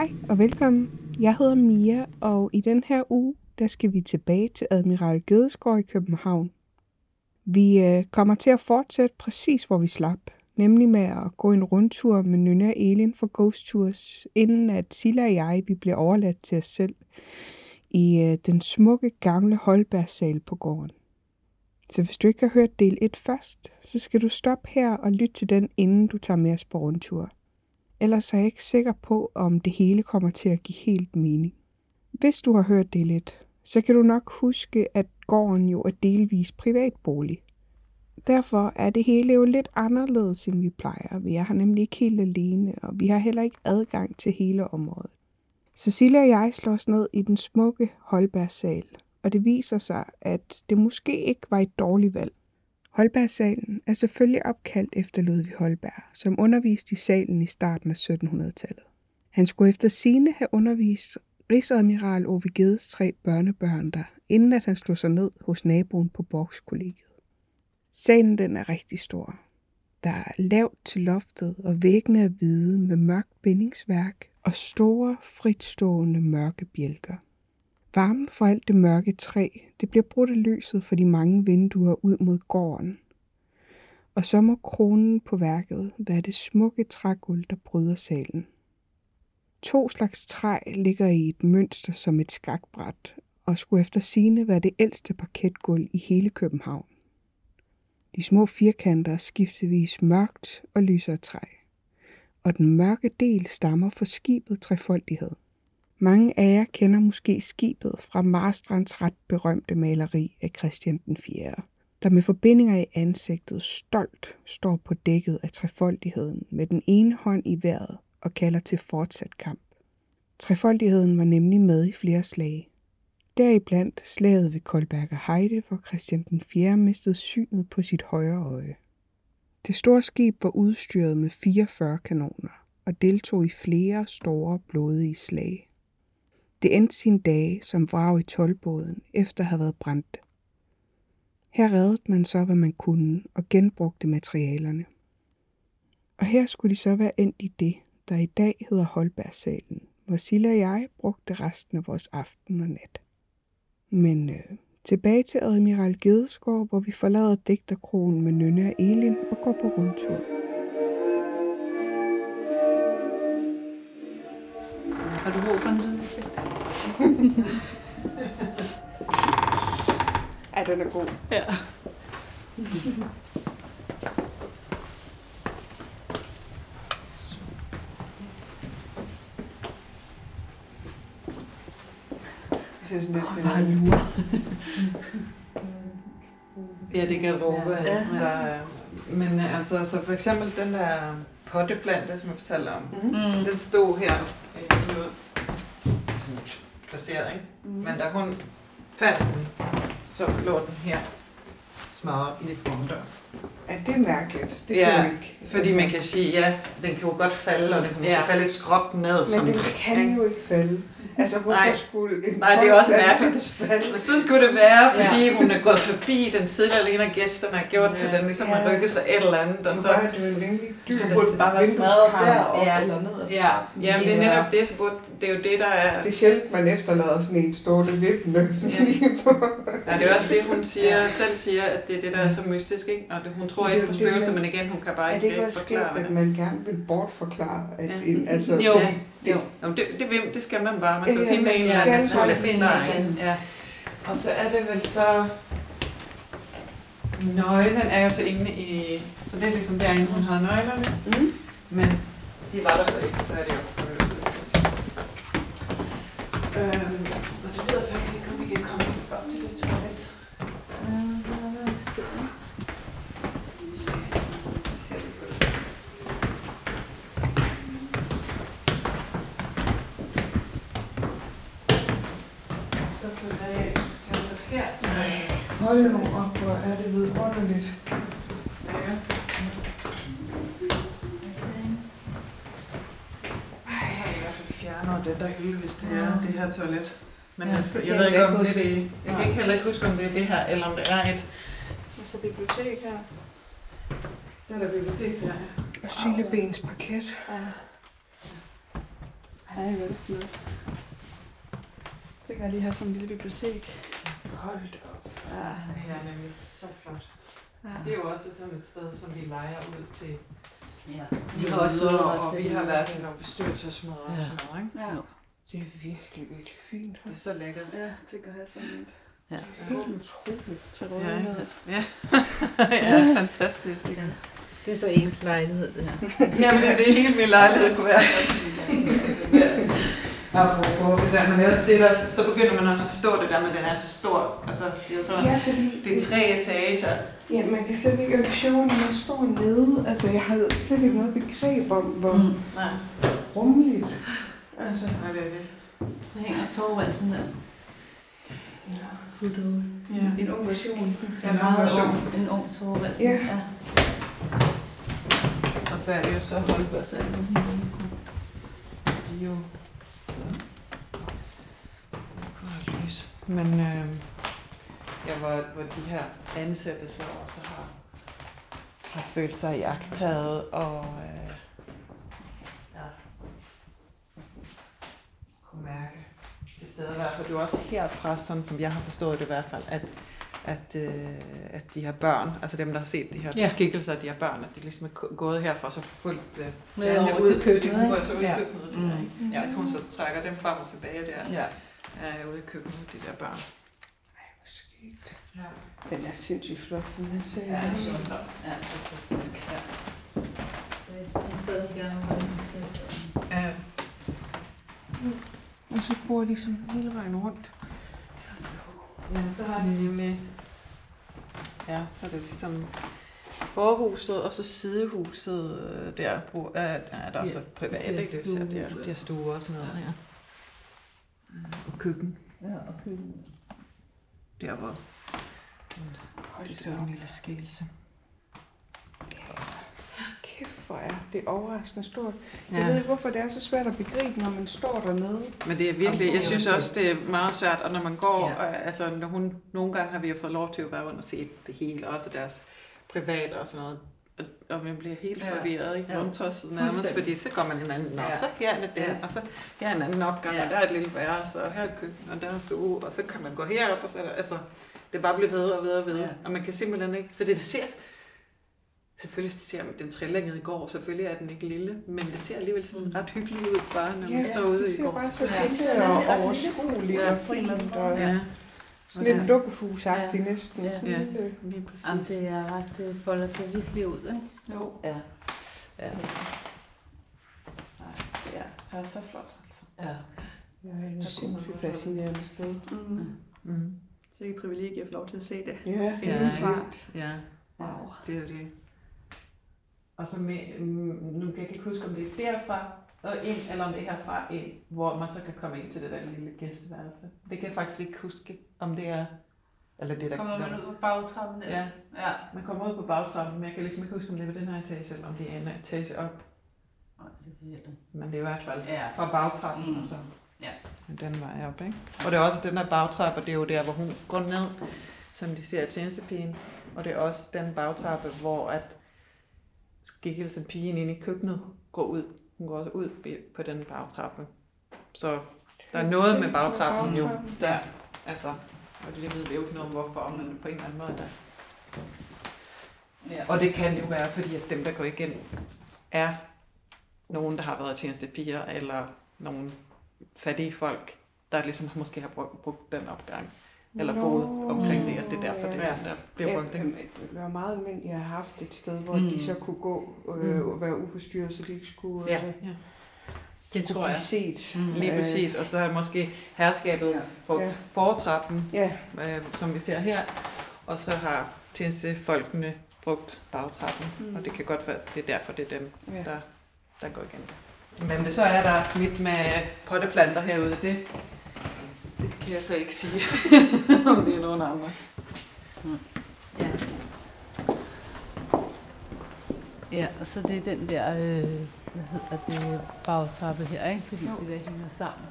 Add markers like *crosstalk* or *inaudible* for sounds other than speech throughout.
Hej og velkommen. Jeg hedder Mia, og i den her uge, der skal vi tilbage til Admiral Gedesgaard i København. Vi øh, kommer til at fortsætte præcis, hvor vi slap, nemlig med at gå en rundtur med Nynne og Elin fra Ghost Tours, inden at Silla og jeg vi bliver overladt til os selv i øh, den smukke gamle Holbergsal på gården. Så hvis du ikke har hørt del 1 først, så skal du stoppe her og lytte til den, inden du tager med os på rundtur. Ellers er jeg ikke sikker på, om det hele kommer til at give helt mening. Hvis du har hørt det lidt, så kan du nok huske, at gården jo er delvis privatbolig. Derfor er det hele jo lidt anderledes, end vi plejer. Vi er her nemlig ikke helt alene, og vi har heller ikke adgang til hele området. Cecilia og jeg slår os ned i den smukke Holbergsal, og det viser sig, at det måske ikke var et dårligt valg. Holbergsalen er selvfølgelig opkaldt efter Ludvig Holberg, som underviste i salen i starten af 1700-tallet. Han skulle efter sine have undervist Rigsadmiral Ove Gedes tre børnebørn der, inden at han slog sig ned hos naboen på Borgskollegiet. Salen den er rigtig stor. Der er lavt til loftet, og væggene er hvide med mørkt bindingsværk og store, fritstående mørke bjælker. Varmen fra alt det mørke træ, det bliver brudt af lyset for de mange vinduer ud mod gården. Og så må kronen på værket være det smukke trægulv, der bryder salen. To slags træ ligger i et mønster som et skakbræt, og skulle efter sine være det ældste parketgulv i hele København. De små firkanter er skiftevis mørkt og lysere træ, og den mørke del stammer fra skibet trefoldighed. Mange af jer kender måske skibet fra Marstrands ret berømte maleri af Christian den 4., der med forbindinger i ansigtet stolt står på dækket af trefoldigheden med den ene hånd i vejret og kalder til fortsat kamp. Trefoldigheden var nemlig med i flere slag. Deriblandt slaget ved Koldberger Heide, hvor Christian den 4. mistede synet på sit højre øje. Det store skib var udstyret med 44 kanoner og deltog i flere store blodige slag. Det endte sin dage som vrag i tolvbåden efter at have været brændt. Her reddede man så, hvad man kunne, og genbrugte materialerne. Og her skulle de så være endt i det, der i dag hedder Holbergsalen, hvor Silla og jeg brugte resten af vores aften og nat. Men øh, tilbage til Admiral Gedesgaard, hvor vi forlader digterkronen med Nynne og Elin og går på rundtur. Har du brug for en lyd? *laughs* Ja, den er god. Ja. Det ser sådan lidt... Jeg har en mur. Ja, det er garderobe. Ja. Der, er- men øh, altså, så for eksempel den der potteplante, som jeg fortalte om, Mm. Den stod her øh, nu, placeret, ikke? Mm. Men da hun fandt den, så lå den her smadret i det formdør. Ja, det er mærkeligt. Det Ja, kan jo ikke. Fordi altså, man kan sige, ja, den kan jo godt falde, og den kan Ja. ja. falde lidt skråt ned. Men den kan jo ikke falde. Altså, hvorfor Nej. skulle en Nej, det er også mærkeligt. falde? Men så skulle det være, fordi Ja. ja. hun er gået forbi den tidligere en af gæsterne har gjort ja. til Ja. den, ligesom Ja. har rykket sig et eller andet, og Det så... var jo en rimelig dyb Så det burde bare være smadret deroppe Ja. eller ned. Ja. Jamen, det er netop det, så burde, det er jo det, der er... Det er sjældent, man efterlader sådan en stående vippende sådan Ja. lige på. Ja, det er også det, hun siger, selv siger, at det er det, der er så mystisk, ikke? Og det, hun tror Det ikke på det, spøgelser, man- men igen, hun kan bare Er det ikke ikke også forklare at det. man gerne vil bortforklare? At Ja. en, altså, Jo. det, Jo. Det, det, det skal man bare. Man skal Ja, finde man en skal eller anden. Man skal finde en. Ja. Og så er det vel så... Nøglen er jo så inde i... Så det er ligesom derinde, hun har nøglerne. Mm. Men de var der så ikke, så er det jo på Øhm, og det jeg faktisk ikke, om vi kan komme op til det toilet. Øh, hvor er der et sted? Vi ser lige på det. Hold nu op, hvor er det vidunderligt. Ja. Fjernet den der hylde, hvis det er det her toilet. Men Ja, jeg, det jeg, ved ikke, om det er det. Jeg kan ikke heller ikke huske, om det er det her, eller om det er et... Så bibliotek her. Så er der bibliotek der. Og sillebens parket. Ej, hvor er det flot. Så kan jeg lige have sådan en lille bibliotek. Hold da op. Ja. Det er nemlig så flot. ja. Det er jo også sådan et sted, som vi leger ud til Ja. Vi har også og til- vi har været til nogle bestyrelsesmøder og Ja. sådan noget, ikke? Ja. Det er virkelig, virkelig fint her. Det er så lækkert. ja, det kan have sådan et Ja. Helt utroligt. til rådighed. Ja, ja *laughs* fantastisk. Ikke? Det er så ens lejlighed, det her. *laughs* Jamen, det er helt min lejlighed kunne være. *laughs* Apropos det der, men det er også det der, så begynder man også at forstå det der, men den er så stor. Altså, det er, så, Ja, fordi det er tre etager. ja, man kan slet ikke, og det sjove, når man står nede, altså jeg havde slet ikke noget begreb om, hvor Mm. Nej, rummeligt. Altså, nej, det er det. Så hænger togvalsen der. ja. Ja. En ung version. Det er En meget version. ung, en ung togvalsen. Ja. ja. Og så er det jo så holdbørsalven. De er jo... Godt lys. Men øh, ja, hvor, hvor de her ansatte så også har, har følt sig i og øh, ja, kunne mærke til stede. Så det er jo også herfra, sådan som jeg har forstået det i hvert fald, at at, øh, at de her børn, altså dem, der har set de her Ja. skikkelser af de her børn, at de ligesom er gå- gået herfra så fuldt øh, Med over ud, til køkkenet, ikke? så ud Ja. køkkenet. Mm. Mm. Ja, at hun så trækker dem frem og tilbage der. Ja. Ja, ude i køkkenet, de der børn. Hvor skægt. Ja. Den er sindssygt flot, den her serie. Ja, det er så flot. Ja, fantastisk. Ja. Det er et sted, vi gerne vil holde en fest. Ja. Og så bor de sådan hele vejen rundt. ja, så har de nemlig... Ja, så er det ligesom forhuset, og så sidehuset øh, der, hvor er, er der De- så privat, ikke? Det ser stue. der, stue og sådan noget, ja. Og køkken, Ja, og køkken. der hvor Hold det op. en lille skikkelse. Kæft, hvor er det overraskende stort. Jeg Ja. ved ikke, hvorfor det er så svært at begribe, når man står dernede. Men det er virkelig, jeg synes også, det er meget svært, og når man går, Ja. ja. altså når hun, nogle gange har vi jo fået lov til at være rundt og se det hele, også deres private og sådan noget, og, og man bliver helt Ja. forvirret, ikke? Rundtosset nærmest, Fuldstændig. fordi så går man en anden op, Ja. så her er det den, Ja. og så her er en anden opgang, Ja. og der er et lille værelse, og her er et køkken, og der er stue, og så kan man gå herop, og så er der, altså, det er bare blevet ved og ved og ved, Ja. ja. og man kan simpelthen ikke, fordi det ser, Selvfølgelig ser man, den trillingede i går, selvfølgelig er den ikke lille, men det ser alligevel sådan Mm. ret hyggeligt ud, bare når man Ja, står ude det i ser går. bare så Ja. lille Ja. og Ja. overskueligt Ja, og fint. Og Ja. sådan lidt Ja. dukkehusagtigt næsten. Ja. Sådan Ja. lille. Jamen, det er ret, det folder sig virkelig ud, ikke? Jo. Ja. Ja. Ja, det er så flot. Altså. Ja. Det er et sindssygt fascinerende sted. Mm. Mm. Så er det et privilegie at få lov til at se det. Ja, Ja, helt ja. Ja, Wow. det er det. Og så med, mm, nu kan jeg ikke huske, om det er derfra og ind, eller om det er herfra ind, hvor man så kan komme ind til det der lille gæsteværelse. Det kan jeg faktisk ikke huske, om det er... Eller det der... Kommer man ud på bagtrappen der? Ja, Ja. man kommer ud på bagtrappen, men jeg kan ligesom ikke huske, om det er ved den her etage, eller om det er en etage op. Nej, det ikke. Men det er i hvert fald Ja. fra bagtrappen, Mm. mm. og så Ja. den vej op, ikke? Og det er også den der bagtrappe, det er jo der, hvor hun går ned, som de ser tjenestepigen. Og det er også den bagtrappe, hvor at skikkelsen pigen inde i køkkenet går ud. Hun går også ud på den bagtrappe. Så der er noget med bagtrappen jo. Der, altså, og det ved vi jo ikke noget om hvorfor, men på en eller anden måde der. Ja. Og det kan jo være, fordi at dem, der går igen, er nogen, der har været tjenestepiger, eller nogle fattige folk, der ligesom måske har brugt, brugt den opgang, eller Nå, boet omkring det, og det er derfor, det ja. er den, der bliver brugt. Ja, ikke? det var meget almindeligt, at jeg har haft et sted, hvor Mm. de så kunne gå øh, og være uforstyrret, så de ikke skulle, Ja. øh, Ja. Det skulle tror jeg. set. Mm. Lige Øh, præcis, og så er måske herskabet Ja. på Ja. fortrappen, Ja, øh, som vi ser her, og så har tjenestefolkene brugt bagtrappen, Mm. mm. og det kan godt være, det er derfor, det er dem, ja. der, der går igen. Men det så er der smidt med potteplanter herude, det, det kan jeg så ikke sige, *laughs* om det er nogen andre. Ja. Ja, og så det er den der, øh, hvad hedder det, bagtrappe her, ikke? Fordi Jo. det der hænger sammen.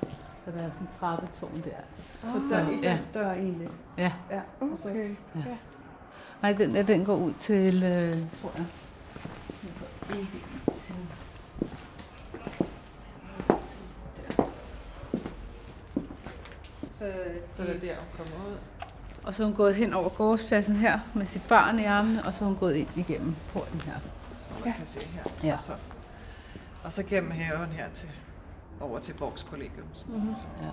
Så der er sådan en trappetårn der. Så der er Ja. en dør egentlig. Ja. Ja. og så- Okay. Nej, den der, den går ud til, øh, tror jeg. Den går ikke ud til... Så, Så det er der, hun kommer ud. Og så er hun gået hen over gårdspladsen her med sit barn i armene, og så er hun gået ind igennem porten her. Ja. Kan se her. Ja. Og, så, og så gennem haven her til, over til Borgs Kollegium. Så, Mhm. så, Ja.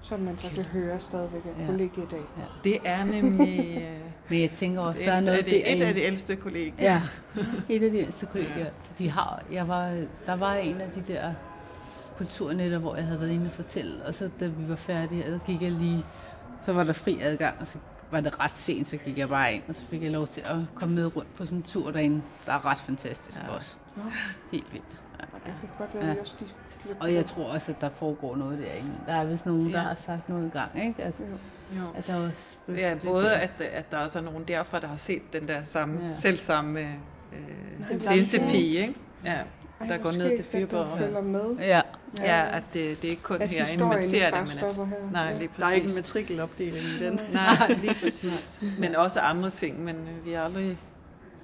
Som man så kan høre stadigvæk af Ja. kollega i dag. Det er nemlig *laughs* øh, Men jeg tænker også, det der er er, noget er det et derinde. af de ældste kollegier. Ja, *laughs* et af de ældste kollegier. De har, jeg var, der var en af de der kulturnetter, hvor jeg havde været inde og fortælle, og så da vi var færdige, så gik jeg lige, så var der fri adgang, og så var det ret sent, så gik jeg bare ind, og så fik jeg lov til at komme med rundt på sådan en tur derinde, der er ret fantastisk Ja. ja. også. Nå. Helt vildt. Ja. Og det kan godt være, Ja. også lige lidt Og jeg tror også, at der foregår noget derinde. Der er vist nogen, der Ja. har sagt noget i gang, ikke? At, Jo. At der var Ja, både der. at, at der også er nogen derfra, der har set den der samme, Ja. ja. selv samme øh, sidste sjovt. pige, ikke? Ja, der hvor går ned til den følger med. Ja, Ja, at det, det er ikke kun At herinde, man ser ikke det, men at, her. nej, Ja. lige Der er ikke en præcis. matrikelopdeling i den. Nej, lige præcis. Men også andre ting, men øh, vi har aldrig,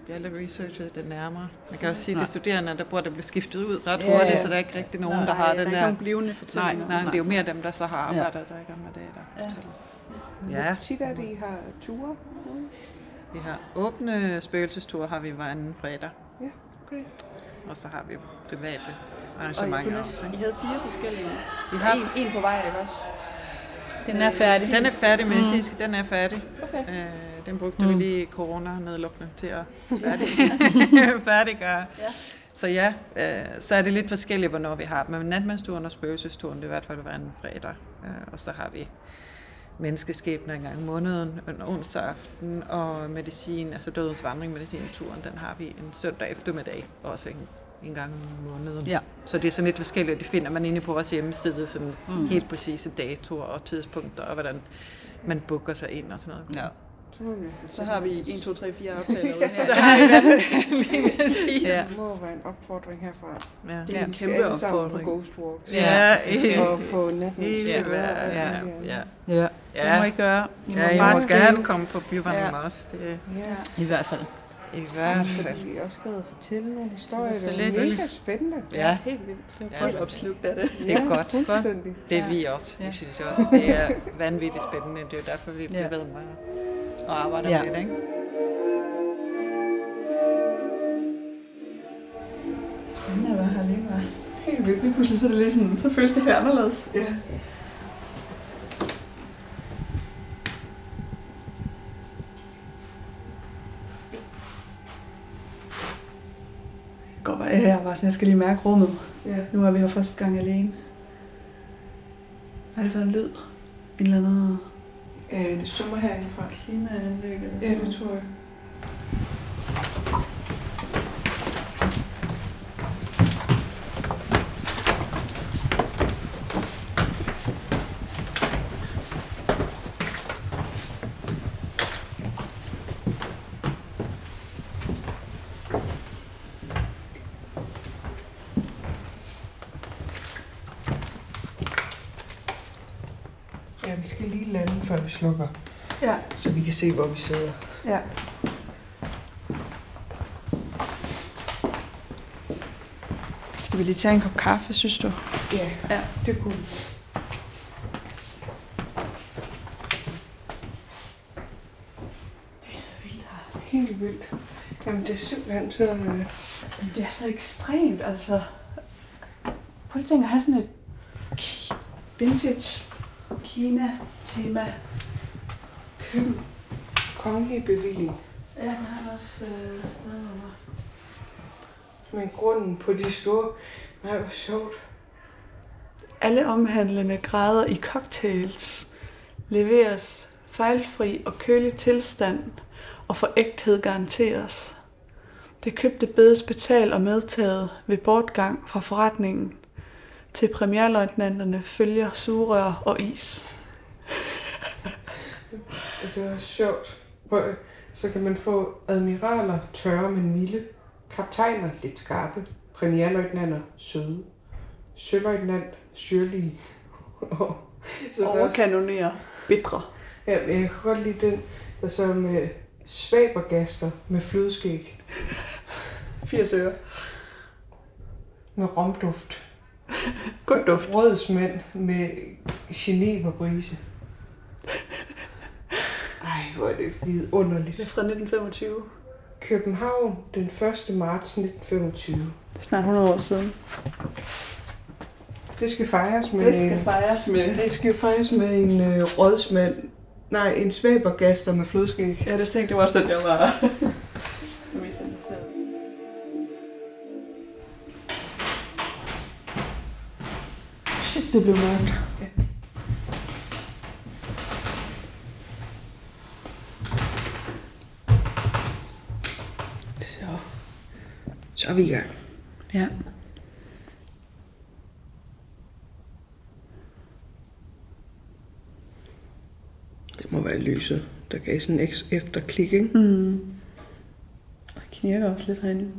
vi har aldrig researchet det nærmere. Man kan også sige, at Nej. de studerende, der burde blive skiftet ud ret Ja, hurtigt, ja. så der er ikke rigtig nogen, Nej, der har der er den ikke der... nogen blivende fortællinger. Nej, men det er jo mere dem, der så har Ja. arbejdet der i gamle dage, der Ja. Hvor Ja, tit er det, I har ture? vi har åbne spøgelsesture, har vi hver anden fredag. Ja. Okay. Og så har vi private Og I, arrangementer kunne også. I havde fire forskellige. Vi har En, en på vej, ikke også? den er færdig. Den er færdig, medicinsk, den er færdig. Okay. Øh, den brugte Mm. vi lige corona-nedlukkende til at *laughs* færdig, færdiggøre. Ja. Så ja, øh, så er det lidt forskelligt, hvornår vi har dem. Men natmandsturen og spøgelsesturen, det er i hvert fald hver anden fredag. Øh, og så har vi menneskeskæbner en gang i måneden, en onsdag aften, og medicin, altså dødens vandring, medicinturen, den har vi en søndag eftermiddag, også en, en gang om måneden. Ja. Så det er sådan lidt forskelligt, det finder man inde på vores hjemmeside, sådan mm. helt præcise datoer og tidspunkter, og hvordan man booker sig ind og sådan noget. Ja. Så, har vi 1, 2, 3, 4 aftaler. *laughs* Så har vi i hvert fald lige præcis. Ja. Det må være en opfordring herfra. Ja. Det er en Vi skal kæmpe alle sammen på opfordring. Ghost Walks. Ja, det skal Og få natten Helt til at være. ja, ja, ja. andet. Ja, det Ja, må I gøre. I ja, bare må skrive. gerne komme på byvandring Ja. ja. også. Det Ja, I hvert fald. er i hvert fald. fordi vi også skal fortælle nogle historier, der er mega spændende. Ja, Helt vildt. Det Ja. var Helt opslugt af det. det er godt. Fuldstændig. Det er vi også. Ja. Vi synes også, det er vanvittigt spændende. Det er jo derfor, vi bliver Ja. ved med at arbejde Ja. med det, ikke? Spændende at være her alene, hva'? Helt vildt. Lige pludselig så er det lidt sådan, så føles det her anderledes. Ja. Bare, jeg var sådan, jeg skal lige mærke rummet. Ja. Nu er vi her første gang alene. Har det været en lyd? En eller anden Ja, det summer herindefra. klimaanlæg eller Ja, det tror jeg. Ja, vi skal lige lande, før vi slukker, Ja, så vi kan se, hvor vi sidder. ja. Skal vi lige tage en kop kaffe, synes du? Ja, Ja. det kunne vi. Det er så vildt her. Helt vildt. Jamen, det er simpelthen så... Øh, Men det er så ekstremt, altså. Prøv at tænke at have sådan et vintage Kina-tema køkken. kongelig bevilling. Ja, den har også øh, noget Men grunden på de store... Nej, hvor sjovt. Alle omhandlende grader i cocktails leveres fejlfri og kølig tilstand og for ægthed garanteres. Det købte bedes betalt og medtaget ved bortgang fra forretningen. Til premierløjtnanterne følger sugerør og is. Det var sjovt. så kan man få admiraler, tørre men milde, kaptajner, lidt skarpe, premierløjtnanter, søde, søløjtnant, syrlige. *laughs* så er Overkanonere. Bitre. Ja, men jeg kan godt lide den, der så med svabergaster med flødeskæg, 80 øre. med romduft, God duft. rådsmænd med Geneva-brise. Ej, hvor er det Det er vidunderligt. fra 1925. København den 1. marts 1925. Det er snart 100 år siden. Det skal fejres med Det skal en, fejres med. det skal fejres med en øh, rådsmand. Nej, en svabergaster med flødeskæg. Ja, det tænkte jeg også, at jeg var. Shit, det blev mørkt. Ja. Så. Så er vi i gang. Ja. Det må være lyset, der gav sådan en eks- efterklik, ikke? Mm. Det knirker også lidt herinde.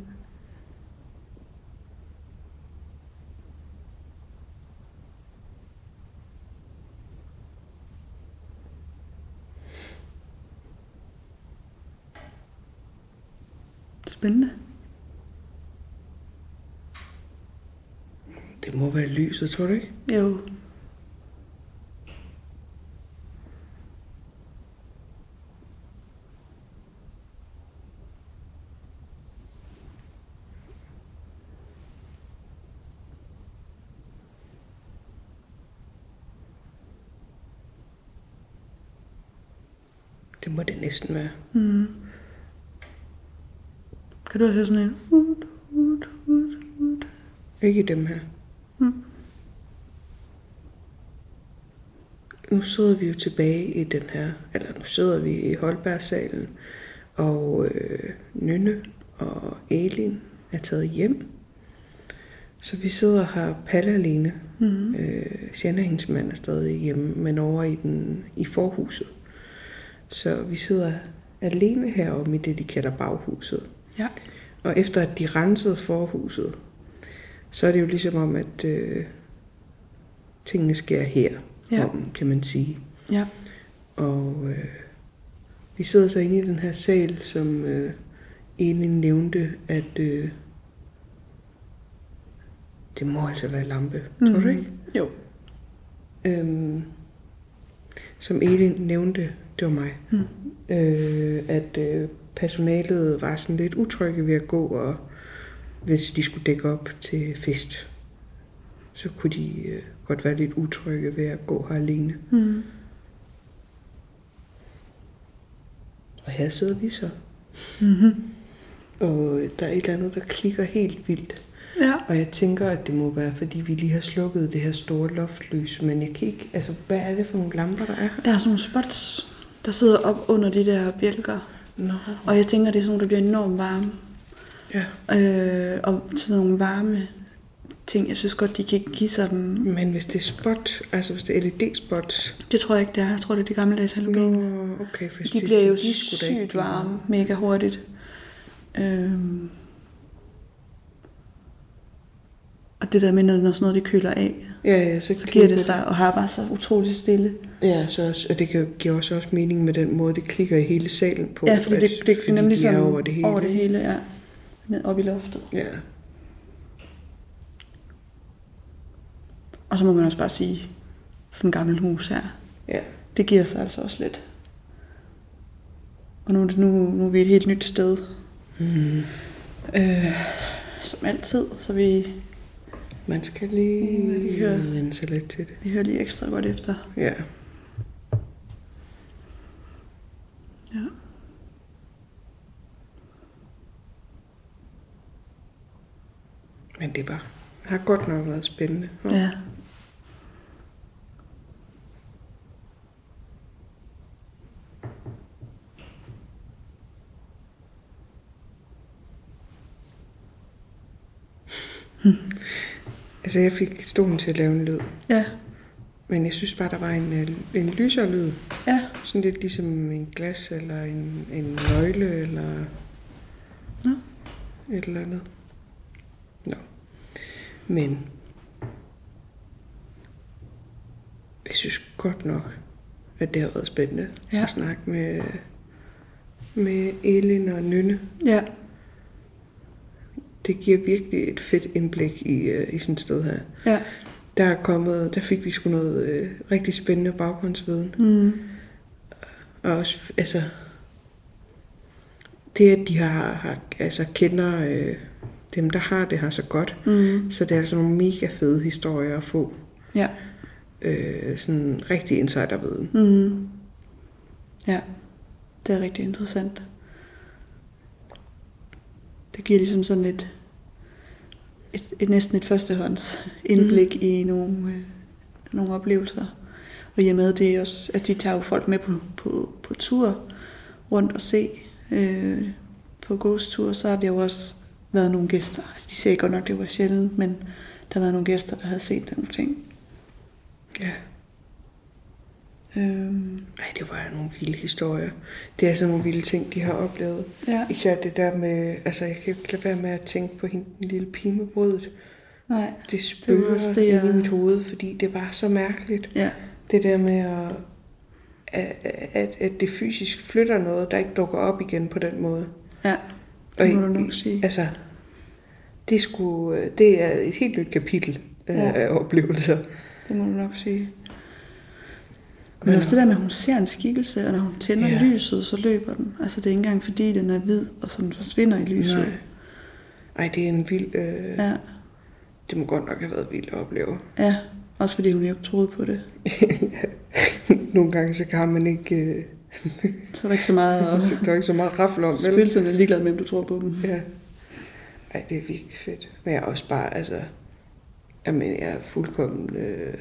Spændende. Det må være lyset, tror du ikke? Jo. Det må det næsten være. Mm. Kan du også have sådan en? Ikke dem her. Nu sidder vi jo tilbage i den her, eller nu sidder vi i Holbergsalen, og øh, Nynne og Elin er taget hjem. Så vi sidder her Palle alene. Mm. Øh, Shanna, hendes mand, er stadig hjemme, men over i, den, i forhuset. Så vi sidder alene heroppe i det, de kalder baghuset. Ja. Og efter at de rensede forhuset, så er det jo ligesom om, at øh, tingene sker her, Ja. om, kan man sige. Ja. Og øh, vi sidder så inde i den her sal, som øh, Elin nævnte, at øh, det må altså være lampe, mm. tror du ikke? Jo. Øhm, som Elin nævnte, det var mig, Mm. øh, at øh, personalet var sådan lidt utrygge ved at gå, og hvis de skulle dække op til fest, så kunne de øh, godt være lidt utrygge ved at gå her alene. Mm. Og her sidder vi så. Mm-hmm. Og der er et eller andet, der klikker helt vildt. Ja. Og jeg tænker, at det må være, fordi vi lige har slukket det her store loftlys. Men jeg kan ikke, altså, hvad er det for nogle lamper, der er her? Der er sådan nogle spots, der sidder op under de der bjælker. Nå, Og jeg tænker, det er sådan nogle, der bliver enormt varme. ja. Øh, og sådan nogle varme ting. Jeg synes godt, de kan give sig dem. Men hvis det er spot, altså hvis det er LED-spot, Det tror jeg ikke, det er. Jeg tror, det er de gammeldags halogen. Nå, okay, for De bliver jo sygt varme, mega hurtigt. Øhm. Og det der med, når sådan noget det køler af, Ja, ja, så, så giver det sig og har bare så utroligt stille. Ja, så også, og det kan, giver også, også mening med den måde, det klikker i hele salen på. Ja, fordi det, det, det er nemlig de er over det hele. over det hele ja. Ned op i loftet. Ja. Og så må man også bare sige, sådan en gammel hus her, ja. det giver sig altså også lidt. Og nu, nu, nu er vi et helt nyt sted. Mm. Øh, som altid, så vi, Man skal lige Mm, ja. vende sig lidt til det. vi hører lige ekstra godt efter. Ja. Ja. Men det var, har godt nok været spændende. Ja. Altså, jeg fik stolen til at lave en lyd. Ja. Men jeg synes bare, der var en, øh, en lysere lyd. Ja. Sådan lidt ligesom en glas, eller en, en nøgle, eller Nå. et eller andet. Nå. Men jeg synes godt nok, at det har været spændende Ja. at snakke med, med Elin og Nynne. Ja. Det giver virkelig et fedt indblik i, øh, i sådan et sted her. Ja. Der er kommet, der fik vi sgu noget øh, rigtig spændende baggrundsviden. Mm. Og også, altså, det at de har, har altså kender øh, dem, der har det her så godt. Mm. Så det er altså nogle mega fede historier at få. Ja. Øh, sådan rigtig insiderviden. Mm. Ja, det er rigtig interessant. Det giver ligesom sådan et, et, et næsten et førstehånds indblik mm. i nogle, øh, nogle oplevelser. Og i og med det er også, at de tager jo folk med på, på, på tur rundt og se øh, på gåstur, så har det jo også været nogle gæster. Altså, de sagde godt nok, det var sjældent, men der har været nogle gæster, der havde set nogle ting. Ja. Øhm, Ej, det var nogle vilde historier. Det er sådan nogle vilde ting, de har oplevet. ja, Især det der med, altså jeg kan ikke lade være med at tænke på hende, den lille pige med brødet. nej, Det spøger det, det, jeg- i mit hoved, fordi det var så mærkeligt. ja, Det der med at, at, at, det fysisk flytter noget, der ikke dukker op igen på den måde. ja, Og det må i- du nok sige. Altså, det, skulle, det er et helt nyt kapitel Ja. ja. af oplevelser. Det må du nok sige. Men også det der med, at hun ser en skikkelse, og når hun tænder Ja. lyset, så løber den. Altså det er ikke engang fordi, den er hvid, og sådan forsvinder i lyset. Nej. Ej, det er en vild... Øh, ja. Det må godt nok have været vildt at opleve. ja. Også fordi hun jo ikke troede på det. *laughs* Nogle gange så kan man ikke... Øh, Så er der ikke så meget *laughs* at... der er ikke så meget rafle om, vel? Spøgelserne er ligeglade med, om du tror på dem. Ja. Ej, det er virkelig fedt. Men jeg er også bare, altså... Jamen, jeg er fuldkommen... Øh,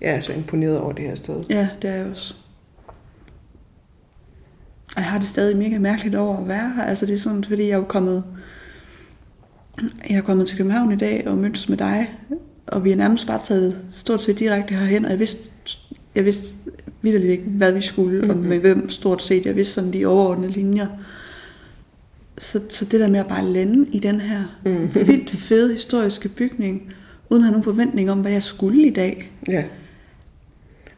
jeg er så imponeret over det her sted. Ja, det er jeg også. Og jeg har det stadig mega mærkeligt over at være her. Altså det er sådan, fordi jeg er kommet... Jeg er kommet til København i dag og mødtes med dig. Og vi er nærmest bare taget stort set direkte herhen. Og jeg vidste, jeg vidste vildt ikke, hvad vi skulle, mm-hmm. og med hvem stort set. Jeg vidste sådan de overordnede linjer. Så, så det der med at bare lande i den her Mm. vildt fede historiske bygning, uden at have nogen forventning om, hvad jeg skulle i dag. Ja.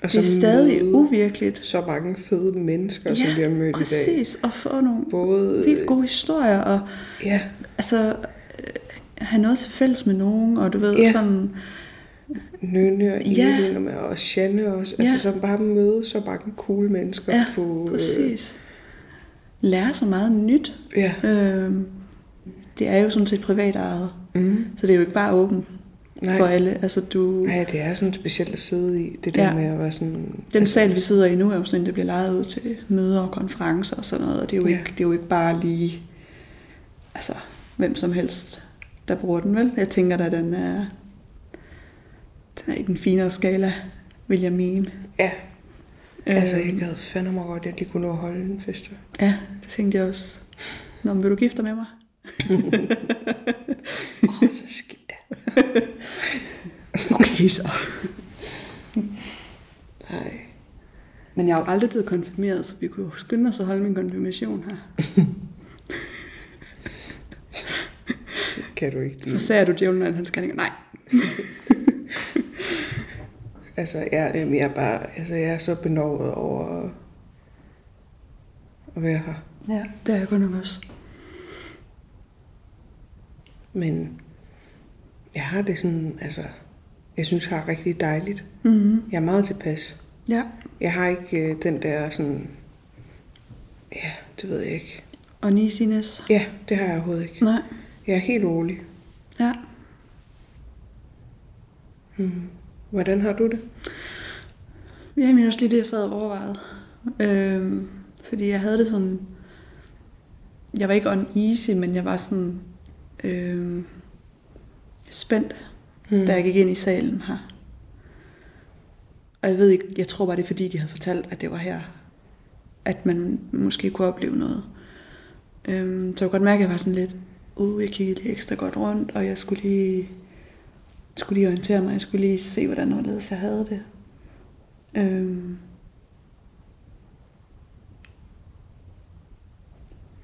Og Det er stadig uvirkeligt. så mange fede mennesker, som vi har mødt i dag. præcis. Og få nogle Både... vildt gode historier, og Ja, altså, øh, have noget til fælles med nogen, og du ved, Ja. sådan, Nynne og Ja. Elin og, og Janne også. Ja. Altså, som bare møde så mange cool mennesker ja, på... Øh, præcis. Lære så meget nyt. ja. Øh, det er jo sådan set privat ejet, Mm. så det er jo ikke bare åbent Nej. for alle. Altså, du, Nej, det er sådan specielt at sidde i. Det der Ja. med at være sådan... den sal, vi sidder i nu, er jo sådan der bliver lejet ud til møder og konferencer og sådan noget, og det er jo, Ja. ikke, det er jo ikke bare lige, altså, hvem som helst, der bruger den, vel? Jeg tænker da, den er, den er i den finere skala, vil jeg mene. Ja, altså jeg Øhm, gad fandme mig godt, at jeg lige kunne nå at holde en fest. Ja, det tænkte jeg også. Nå, men vil du gifte dig med mig? *laughs* Åh, oh, så skidt. Så. Nej. Men jeg er jo aldrig blevet konfirmeret, så vi kunne jo skynde os at holde min konfirmation her. Kan du ikke For lide. ser du djævlen og alle hans gerninger? Nej. *laughs* Altså, jeg, jeg er bare... Altså, jeg er så benovet over at være her. Ja, det er jeg godt nok også. Men jeg har det sådan, altså... Jeg synes, jeg har rigtig dejligt. Mm-hmm. Jeg er meget tilpas. Ja, Jeg har ikke øh, den der sådan... Ja, det ved jeg ikke. og Nisines. Ja, det har jeg overhovedet ikke. Nej. Jeg er helt rolig. Ja. Mm. Hvordan har du det? Ja, men også lige det, jeg sad og overvejede. Øhm, fordi jeg havde det sådan... Jeg var ikke uneasy, men jeg var sådan... Øhm, spændt, mm. da jeg gik ind i salen her. Og jeg ved ikke, jeg tror bare, det er fordi, de havde fortalt, at det var her, at man måske kunne opleve noget. Øhm, så jeg kunne godt mærke, at jeg var sådan lidt, uh, jeg kiggede lige ekstra godt rundt, og jeg skulle lige, skulle lige orientere mig, jeg skulle lige se, hvordan overledes jeg havde det. Øhm,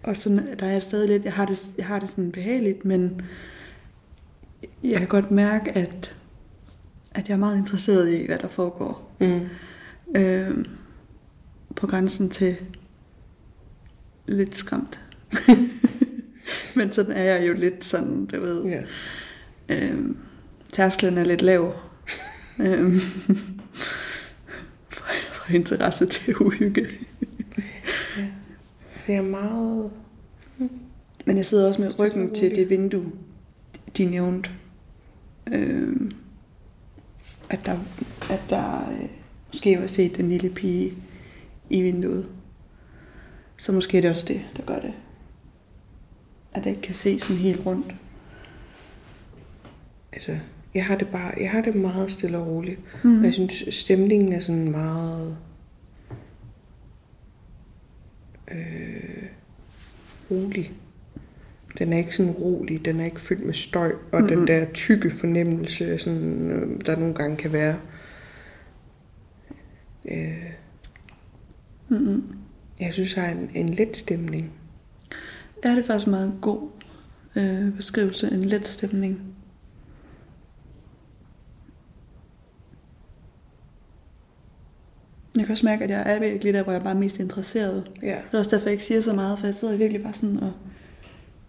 og sådan, der er jeg stadig lidt, jeg har det, jeg har det sådan behageligt, men jeg kan godt mærke, at, at jeg er meget interesseret i, hvad der foregår. Mm. Øh, på grænsen til lidt skræmt. *laughs* men sådan er jeg jo lidt sådan, du ved. Ja. Øh, tærsklen er lidt lav. øh, fra, fra interesse til uhygge. Så jeg er meget... Men jeg sidder også med ryggen til det vindue, de nævnte. Øh, at der, at der øh, måske var set den lille pige i vinduet. Så måske er det også det, der gør det. At jeg ikke kan se sådan helt rundt. Altså, jeg har det bare, jeg har det meget stille og roligt. Mm. Jeg synes, stemningen er sådan meget... Øh, rolig. Den er ikke sådan rolig, den er ikke fyldt med støj, og mm-hmm. den der tykke fornemmelse, sådan, øh, der nogle gange kan være. Øh, Mm-hmm. jeg synes, har en, en let stemning. Ja, det er faktisk en meget god øh, beskrivelse. En let stemning. Jeg kan også mærke, at jeg er virkelig der, hvor jeg bare er mest interesseret. Ja. Det er også derfor, jeg ikke siger så meget, for jeg sidder virkelig bare sådan og,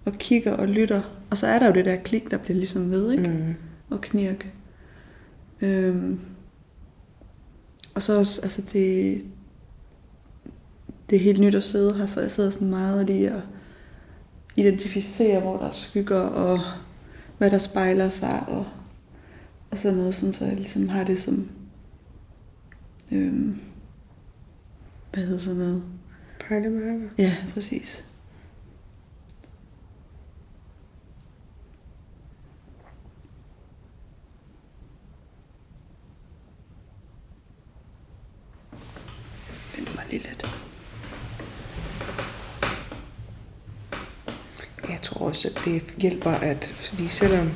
og kigger og lytter. Og så er der jo det der klik, der bliver ligesom ved, ikke? Mm. Og knirk. Øhm. Og så også, altså det, det er helt nyt at sidde her, så jeg sidder sådan meget lige at identificere, hvor der er skygger, og hvad der spejler sig, og, og sådan noget, sådan, så jeg ligesom har det som, øhm, hvad hedder sådan noget? Pejlemærker. Ja, præcis. Vent mig lige lidt. Jeg tror også, at det hjælper, at fordi selvom,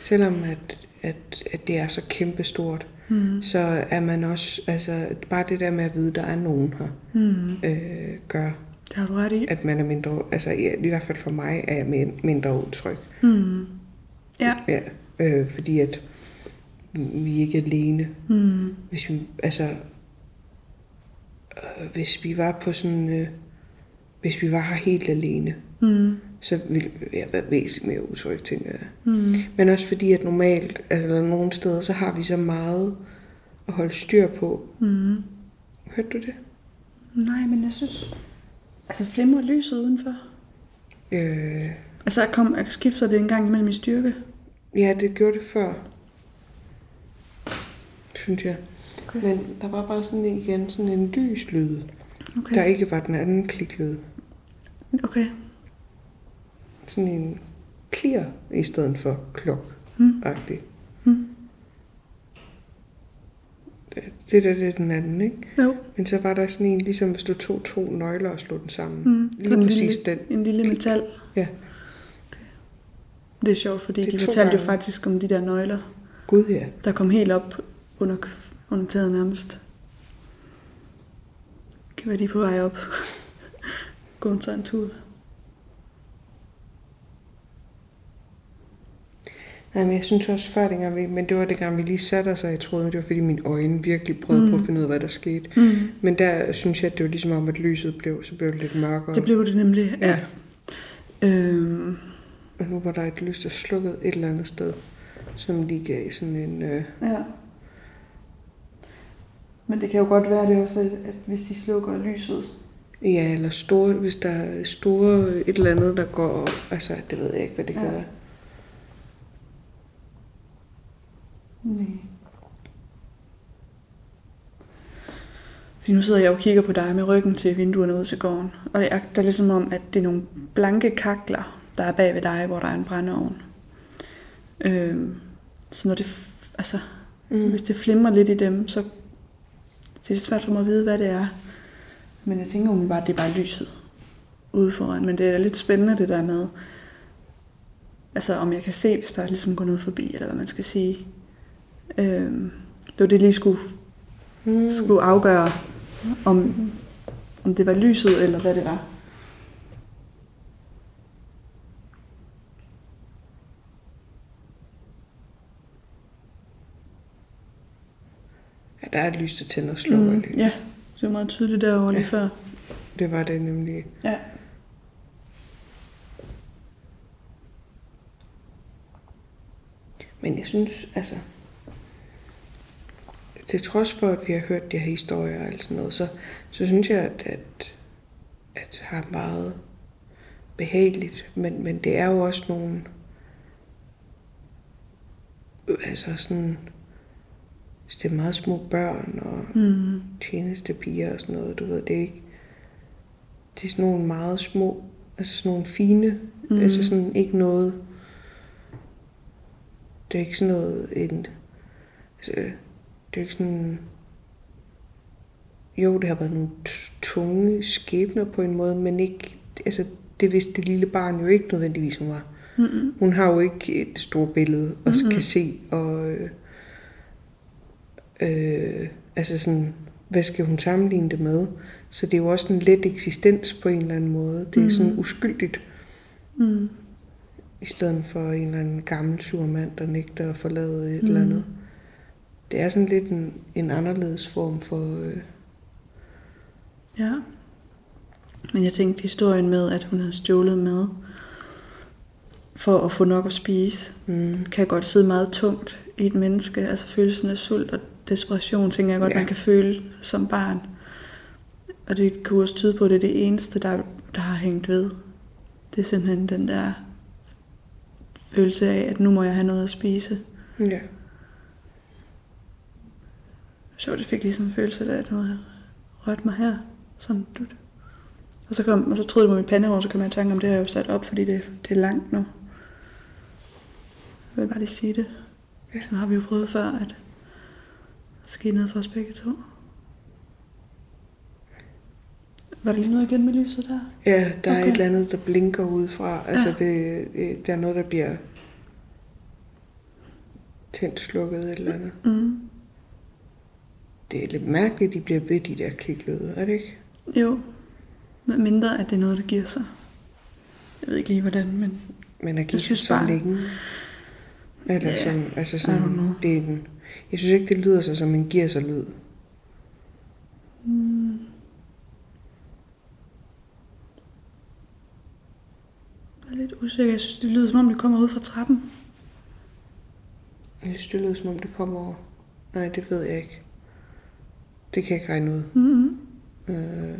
selvom at, at, at det er så kæmpestort, mm. så er man også, altså bare det der med at vide, at der er nogen her, Mm. øh, gør, Det har du ret i. at man er mindre, altså i, i hvert fald for mig, er jeg min- mindre utryg. Mm. Ja. Ja, øh, fordi at vi ikke er alene. Mm. Hvis vi, altså, øh, hvis vi var på sådan, øh, hvis vi var her helt alene, Mm. så ville jeg være væsentligt mere utryg, tænker jeg. Mm. Men også fordi, at normalt, altså nogle steder, så har vi så meget at holde styr på. Mm. Hørte du det? Nej, men jeg synes... Altså flimrer lyset udenfor. Øh, Altså kom, skifter det en gang imellem i styrke. ja, det gjorde det før. Synes jeg. Okay. Men der var bare sådan igen sådan en lys lyd, Okay. der ikke var den anden kliklyd. Okay. Sådan en clear i stedet for klok Mm. agtig Mm. Det der, det er den anden, ikke? Jo. Men så var der sådan en, ligesom hvis du tog to nøgler og slog den sammen. Mm. Lige en præcis lille, den. En lille metal. Ja. Det er sjovt, fordi Det de fortalte jo gange. faktisk om de der nøgler, Gud ja. der kom helt op under, under taget nærmest. Kan være de på vej op. *laughs* Gå en sådan tur. Nej, men jeg synes også før dengang, vi, men det var det gang, vi lige satte os, og jeg troede, det var fordi mine øjne virkelig prøvede mm. på at finde ud af, hvad der skete. Mm. Men der synes jeg, at det var ligesom om, at lyset blev, så blev det lidt mørkere. Det blev det nemlig, ja. Ja. Øhm, Og nu var der et lys, der slukkede et eller andet sted, som lige gav sådan en... Øh, ja. Men det kan jo godt være det også, at at hvis de slukker lyset, ja, eller store, hvis der er store et eller andet, der går... Altså, det ved jeg ikke, hvad det kan Ja. være. Nej. Fordi nu sidder jeg og kigger på dig med ryggen til vinduerne ud til gården. Og det er, der er ligesom om, at det er nogle blanke kakler, der er bag ved dig, hvor der er en brændeovn. Øhm, så når det, altså, mm. hvis det flimrer lidt i dem, så det er det svært for mig at vide, hvad det er. Men jeg tænker umiddelbart, at det er bare lyset ude foran. Men det er lidt spændende det der med, altså om jeg kan se, hvis der ligesom går noget forbi, eller hvad man skal sige. Øh, det var det, lige skulle, mm. skulle afgøre, om, om det var lyset eller hvad det var. Ja, der er et lys, der tænder og slukker. Mm, ja, det var meget tydeligt derovre ja. lige før. Det var det nemlig. Ja. Men jeg synes, altså, til trods for, at vi har hørt de her historier og alt sådan noget, så, så synes jeg, at, at, at har meget behageligt, men, men det er jo også nogle, altså sådan, det er meget små børn og Mm. tjenestepiger og sådan noget, du ved, det er ikke, det er sådan nogle meget små, altså sådan nogle fine, mm. altså sådan ikke noget, det er ikke sådan noget, en, altså, det er ikke sådan, jo, det har været nogle tunge skæbner på en måde, men ikke, altså, det vidste det lille barn jo ikke nødvendigvis, hun var. Mm-mm. Hun har jo ikke et stort billede, og Mhm. kan se, og øh, øh, altså sådan, hvad skal hun sammenligne det med? Så det er jo også en let eksistens på en eller anden måde. Det er sådan uskyldigt, Mm. i stedet for en eller anden gammel sur mand, der nægter at forlade et mm. eller andet. Det er sådan lidt en, en anderledes form for... Øh, Ja. Men jeg tænkte historien med, at hun havde stjålet mad for at få nok at spise, mm, kan godt sidde meget tungt i et menneske. Altså følelsen af sult og desperation, tænker jeg godt, Ja. man kan føle som barn. Og det kunne også tyde på, at det er det eneste, der, der har hængt ved. Det er simpelthen den der følelse af, at nu må jeg have noget at spise. ja. Så det fik ligesom en følelse af, at noget havde rørt mig her. Sådan, du. Og så, kom, og så troede det var mit pandehår, så kom jeg i tanke om, det har jeg jo sat op, fordi det, det er langt nu. Jeg vil bare lige sige det. Ja. Nu har vi jo prøvet før, at der skete noget for os begge to. Var der lige noget igen med lyset der? Ja, der okay. er et eller andet, der blinker udefra. Altså, det, det, der er noget, der bliver tændt, slukket et eller andet. Mm. Det er lidt mærkeligt, at de bliver ved de der kliklyde, er det ikke? Jo. Med mindre, at det er noget, der giver sig. Jeg ved ikke lige, hvordan, men Men at give sig så bare- længe. Eller Ja, som, altså sådan, det er en, jeg synes ikke, det lyder så som en giver sig lyd. Mm. Jeg er lidt usikker. Jeg synes, det lyder som om, det kommer ud fra trappen. Jeg synes, det lyder som om, det kommer over. Nej, det ved jeg ikke. Det kan jeg ikke regne ud. Mm-hmm. Øh.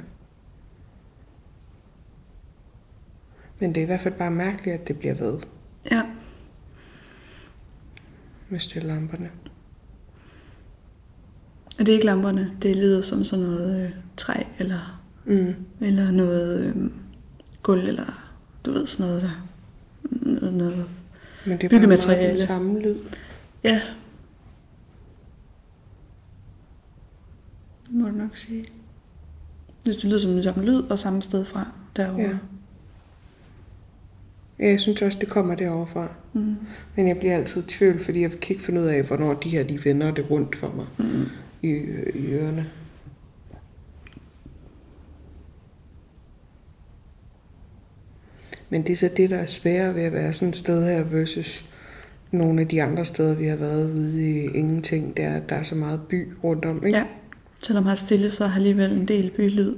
Men det er i hvert fald bare mærkeligt, at det bliver ved Ja. med støllamperne. Og det er ikke lamperne. Det lyder som sådan noget øh, træ, eller, Mm. eller noget øh, gulv, eller du ved sådan noget der. Noget, noget. Men det er bare meget den samme lyd. Ja. Må du nok sige. Det lyder som den samme lyd, og samme sted fra derovre. Ja. Ja, jeg synes også, det kommer derovre fra. Mm. Men jeg bliver altid i tvivl, fordi jeg kan ikke finde ud af, hvornår de her de vender det rundt for mig Mm. i, i ørerne. Men det er så det, der er sværere ved at være sådan et sted her versus nogle af de andre steder, vi har været ude i ingenting. Det er, at der er så meget by rundt om, ikke? Ja. Selvom har stille, så har alligevel en del bylyd.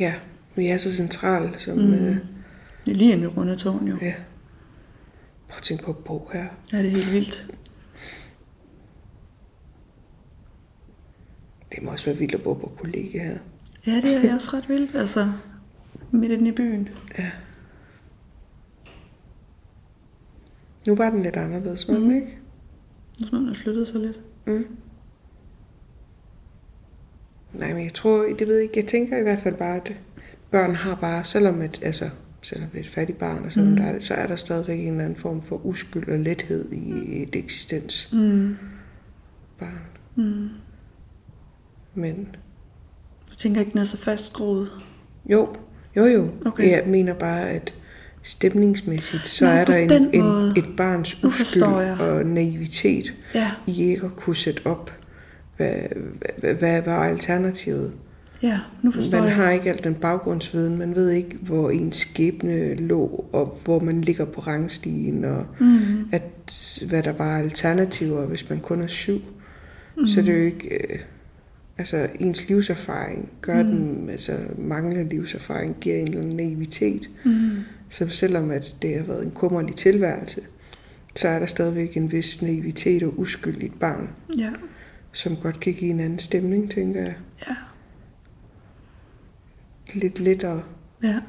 ja. Vi er så central, som... Mm. Mm. Øh, Det er lige inde ved Rundetårn jo. ja. Prøv at tænke på at bo her. Ja, det er helt vildt. Det må også være vildt at bo på kollega her. Ja, det er også ret vildt, altså. Midt inde i byen. Ja. Nu var den lidt anderledes, var den Mhm. ikke? Nu er den flyttet sig lidt. Mm. Nej, men jeg tror, det ved jeg ikke, jeg tænker i hvert fald bare, at børn har bare, selvom et, altså, selvom det er et fattigt barn, og selvom Mm. der er, så er der stadigvæk en eller anden form for uskyld og lethed i et eksistensbarn. Mm. Mm. Men Jeg tænker ikke, den er så fastgroet. jo, jo jo, Okay. jeg mener bare, at stemningsmæssigt, så Nå, er der en, en, et barns uskyld og naivitet Ja, i ikke at kunne sætte op, hvad, hvad, hvad var alternativet? ja, nu forstår Man jeg. har ikke al den baggrundsviden, man ved ikke, hvor ens skæbne lå, og hvor man ligger på rangstigen, og Mm. at, hvad der var alternativer, hvis man kun er syv. Mm. Så det er jo ikke... Øh, Altså ens livserfaring gør mm. den, altså manglende livserfaring giver en eller anden naivitet. Mm. Så selvom at det har været en kummerlig tilværelse, så er der stadigvæk en vis naivitet og uskyldigt barn, Ja. Som godt kan give en anden stemning, tænker jeg. Ja. Lidt lettere. Ja.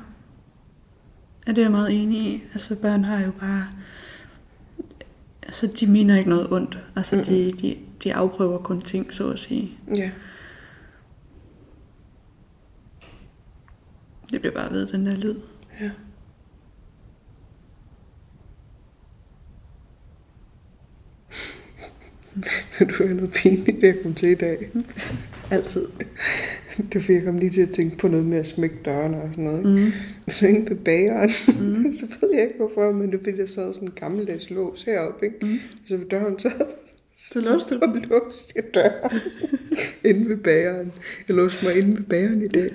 Ja, det er jeg meget enig i. Altså børn har jo bare... Altså de mener ikke noget ondt. Altså Mm-mm. de, de, de afprøver kun ting, så at sige. Ja. Det bliver bare ved, den der lyd. Ja. *laughs* du er noget pinligt, jeg kom til i dag. Altid. Det fordi, jeg kom lige til at tænke på noget med at smække dørene og sådan noget. Ikke? Mm. Og så inde ved bageren, mm. *laughs* så ved jeg ikke hvorfor, men det der sad sådan en gammeldags lås heroppe. Ikke? Mm. Så ved døren, så, Så låste du *laughs* så låste jeg døren inde ved bageren. Jeg låste mig inde ved bageren i dag.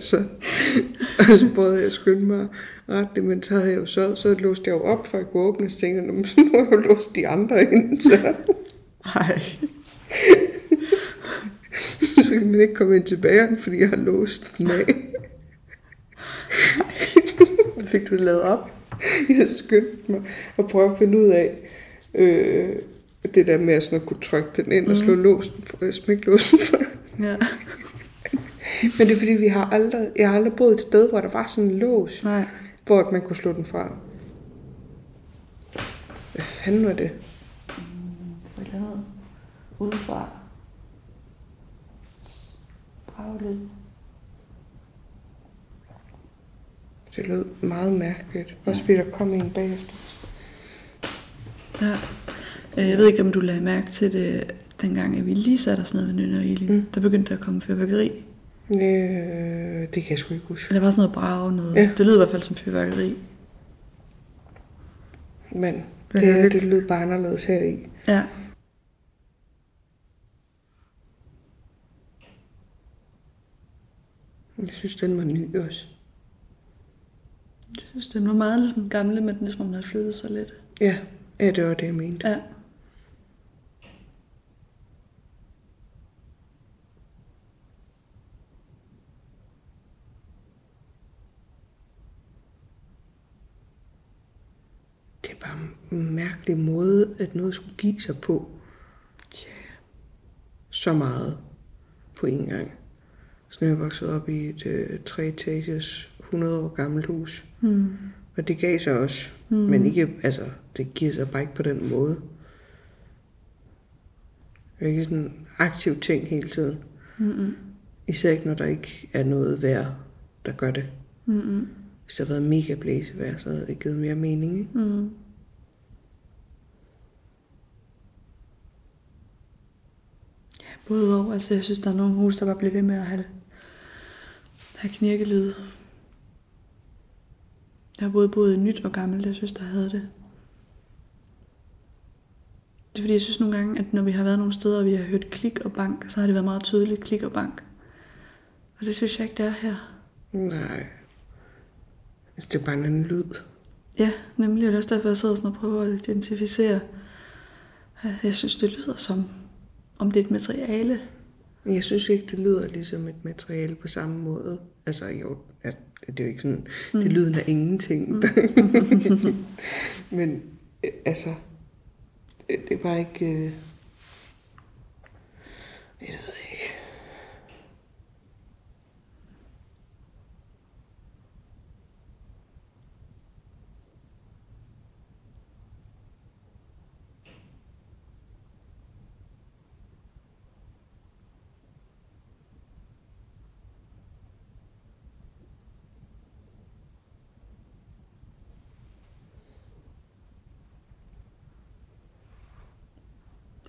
Så, *laughs* og så prøvede jeg at skynde mig ret det, men så havde jeg jo så, så låste jeg jo op, for at kunne åbne, så tænkte jeg, "Nå, men så må jeg jo låse de andre *laughs* ind, så, Nej. *laughs* så kan man ikke komme ind til bageren, fordi jeg har låst den af. Fik du det lavet op? Jeg skyndte mig at prøve at finde ud af, øh, det der med at, sådan at kunne trykke den ind og slå låsen, for, smække låsen for. Ja. *laughs* Men det er fordi, vi har aldrig, jeg har aldrig boet et sted, hvor der var sådan en lås, Nej. hvor man kunne slå den fra. Hvad fanden var det? Et eller andet udefra. Draglyd. Det lød meget mærkeligt. Også fordi der kom en bagefter. Ja. Øh, Jeg ved ikke, om du lagde mærke til det, dengang at vi lige satte os ned ved Nynne og Eli. Mm. Mm. Der begyndte der at komme fyrværkeri. Øh, det kan jeg sgu ikke huske. Eller var sådan noget brag noget. Ja. Det lød i hvert fald som fyrværkeri. Men det, hørte det lød bare anderledes her i. Ja. Jeg synes, den var ny også. Jeg synes, den var meget ligesom gamle, men ligesom om den havde flyttet sig lidt. Ja, ja det var det, jeg mente. Ja. Bare en mærkelig måde, at noget skulle give sig på. Tja. Så meget på en gang. Så jeg vokset op i et øh, tre etages, 100 år gammelt hus. Mm. Og det gav sig også. Mm. Mm. Men ikke, altså, det giver sig bare ikke på den måde. Det er ikke sådan en aktiv ting hele tiden. Mm-mm. Især ikke, når der ikke er noget vejr, der gør det. Mm-mm. Hvis der havde været mega blæsevejr, så havde det givet mere mening. Ikke? Mm. Både og. Altså, jeg synes, der er nogle huse, der bare bliver ved med at have, have knirkelyd. Jeg har både boet i nyt og gammelt, jeg synes, der havde det. Det er fordi, jeg synes nogle gange, at når vi har været nogle steder, og vi har hørt klik og bank, så har det været meget tydeligt klik og bank. Og det synes jeg ikke, det er her. Nej. Altså, det er bare en anden lyd. Ja, nemlig. Og det er også derfor, jeg sidder sådan og prøver at identificere. Jeg synes, det lyder som, om det er et materiale. Jeg synes ikke, det lyder ligesom et materiale på samme måde. Altså jo, at, det er jo ikke sådan, mm. det lyder af ingenting. Mm. *laughs* Men øh, altså, øh, det er bare ikke...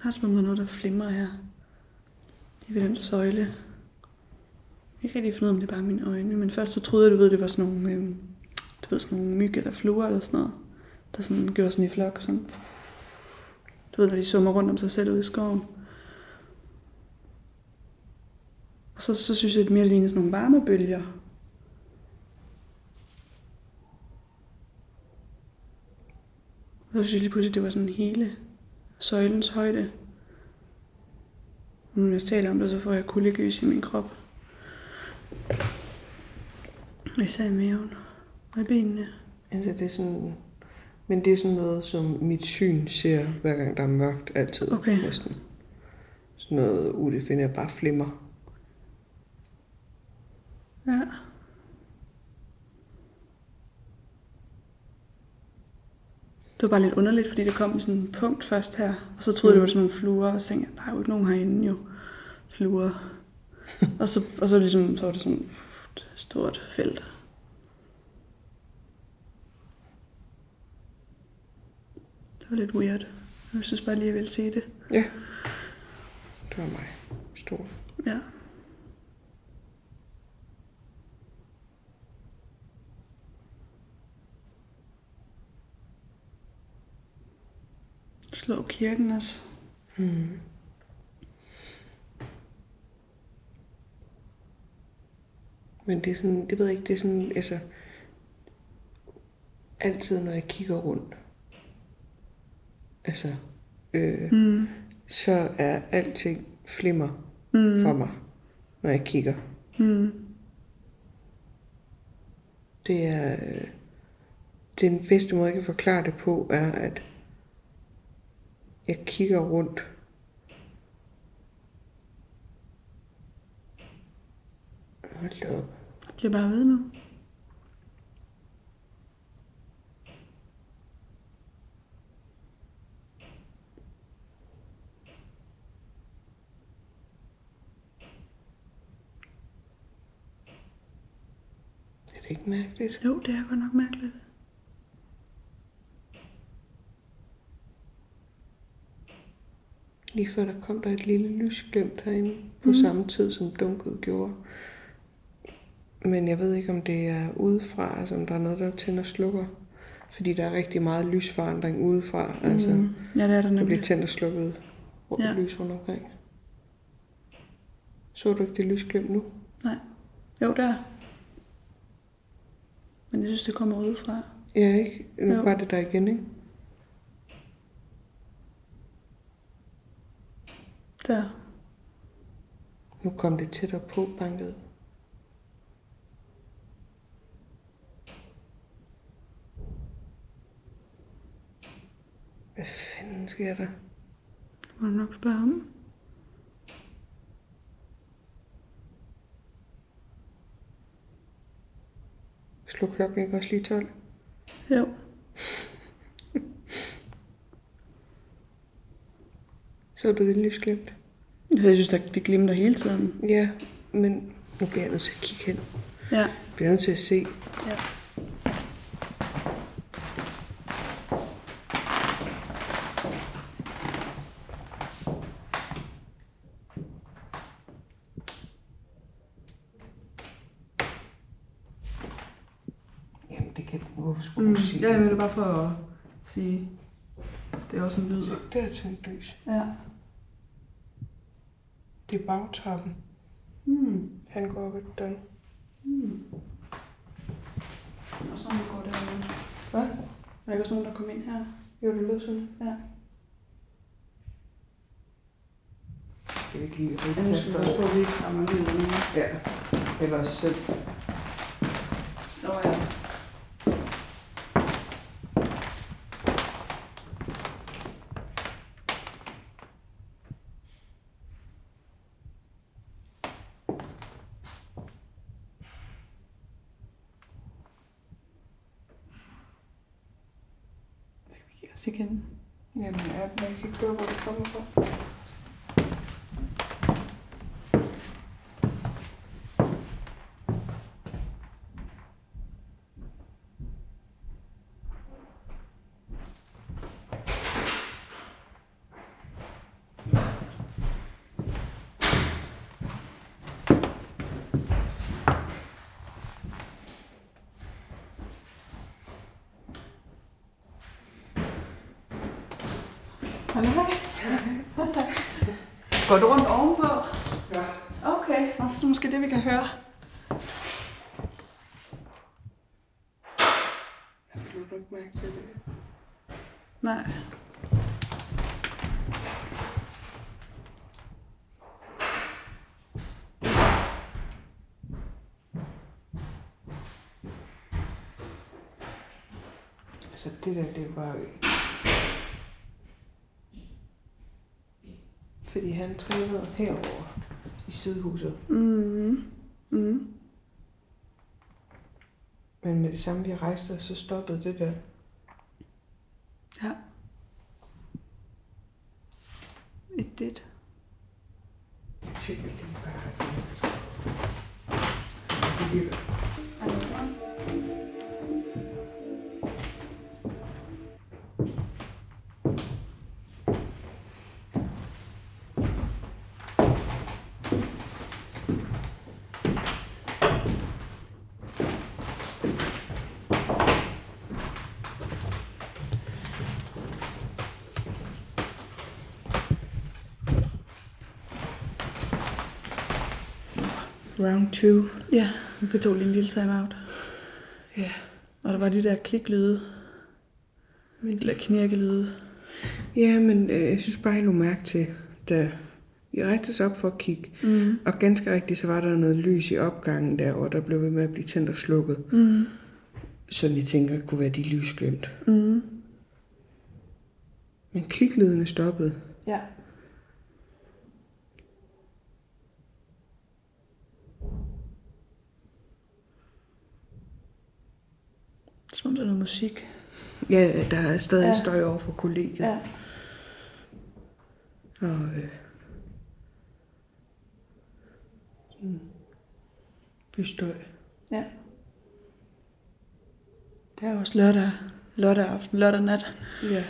Jeg som om, der er noget, der flimrer her. Det er ved den søjle. Jeg kan ikke rigtig finde ud af, om det er bare mine øjne. Men først så troede jeg, du ved, det var sådan nogle, øh, du ved, sådan nogle myg eller fluer eller sådan noget. Der sådan gjorde sådan i flok. Sådan. Du ved, når de summer rundt om sig selv ude i skoven. Og så, så synes jeg, at det mere ligner sådan nogle varmebølger. Og så synes jeg lige pludselig, det var sådan hele søjlens højde. Nu når jeg taler om det, så får jeg kuldegys i min krop. Især i maven og i benene. Altså, det er sådan... Men det er sådan noget, som mit syn ser, hver gang der er mørkt, altid. Okay. Næsten. Sådan noget udefinerbart flimmer. Ja. Det var bare lidt underligt, fordi det kom i sådan en punkt først her. Og så troede jeg, det var sådan nogle fluer, og så tænkte jeg, der er jo ikke nogen herinde jo. Fluer. *laughs* og så, og så, ligesom, så var det sådan et stort felt. Det var lidt weird. Jeg synes bare lige, jeg ville se det. Ja. Det var mig. Stor. Ja. Slå kirken også. Mm. Men det er sådan, det ved jeg ikke, det er sådan, altså, altid når jeg kigger rundt, altså, øh, Mm. så er alting flimmer Mm. for mig, når jeg kigger. Mm. Det er, øh, den bedste måde, jeg kan forklare det på, er, at jeg kigger rundt. Hold op. Bliv bare ved nu. Er det ikke mærkeligt? Jo, det er godt nok mærkeligt. Lige før der kom der et lille lysglimt herinde på mm. samme tid, som dunket gjorde. Men jeg ved ikke, om det er udefra, altså om der er noget, der tænder og slukker. Fordi der er rigtig meget lysforandring udefra. Mm. Altså. Ja, det er der der nemlig. bliver tændt og slukket ja. lys rundt omkring. Så du ikke det lysglimt nu? Nej. Jo, der. Men jeg synes, det kommer udefra. Ja, ikke? Nu Jo. var det der igen, ikke? Der. Nu kom det tættere på banket. Hvad fanden sker der? Må du nok spørge om. Slå klokken ikke også lige 12? Jo. Så du det lysglimt? Jeg synes, at det glimter hele tiden. Ja, men nu bliver jeg nødt til at kigge hen. Ja. Jeg bliver nødt til at se. ja. Det Mm. Ja, jeg det? vil bare for at sige, det er også en lyd. Så der er tændt lys. Ja. Det er bagtrappen. Mm. Han går op ad den. Mm. Og så går derude. Hvad? Er der ikke også nogen, der kom ind her? Jo, det lød sådan. Ja. Skal vi ikke lige Jeg nu plads på, at vi ikke har mange. Ja. Eller os selv. Nå ja. Skal vi give os igen? Jamen, er den ikke ikke høre, hvor det kommer fra? Hallo? Går du rundt ovenpå? Ja. Okay, og så er det måske det, vi kan høre. Jeg har du ikke mærke til det. Nej. Altså det der, det var jo... Fordi han trænede herover i Sydhuset. Mm. Mm. Men med det samme, vi rejste, så stoppede det der. 20. Ja, hun betog lige en lille time-out. Ja. Og der var de der kliklyde. Men de... Eller knirkelyde. Ja, men øh, jeg synes bare, jeg lå mærke til, da vi rejste os op for at kigge. Mm. Og ganske rigtigt, så var der noget lys i opgangen der, og der blev ved med at blive tændt og slukket. Mm. Som jeg tænker kunne være de lys glemt. Mm. Men kliklydene stoppede. Ja. Der er noget musik. Ja, der er stadig Ja. støj over for kollegiet. Ja. Og øh, sådan bystøj. Ja. Det er også lørdag, lørdag aften, lørdag nat. Ja.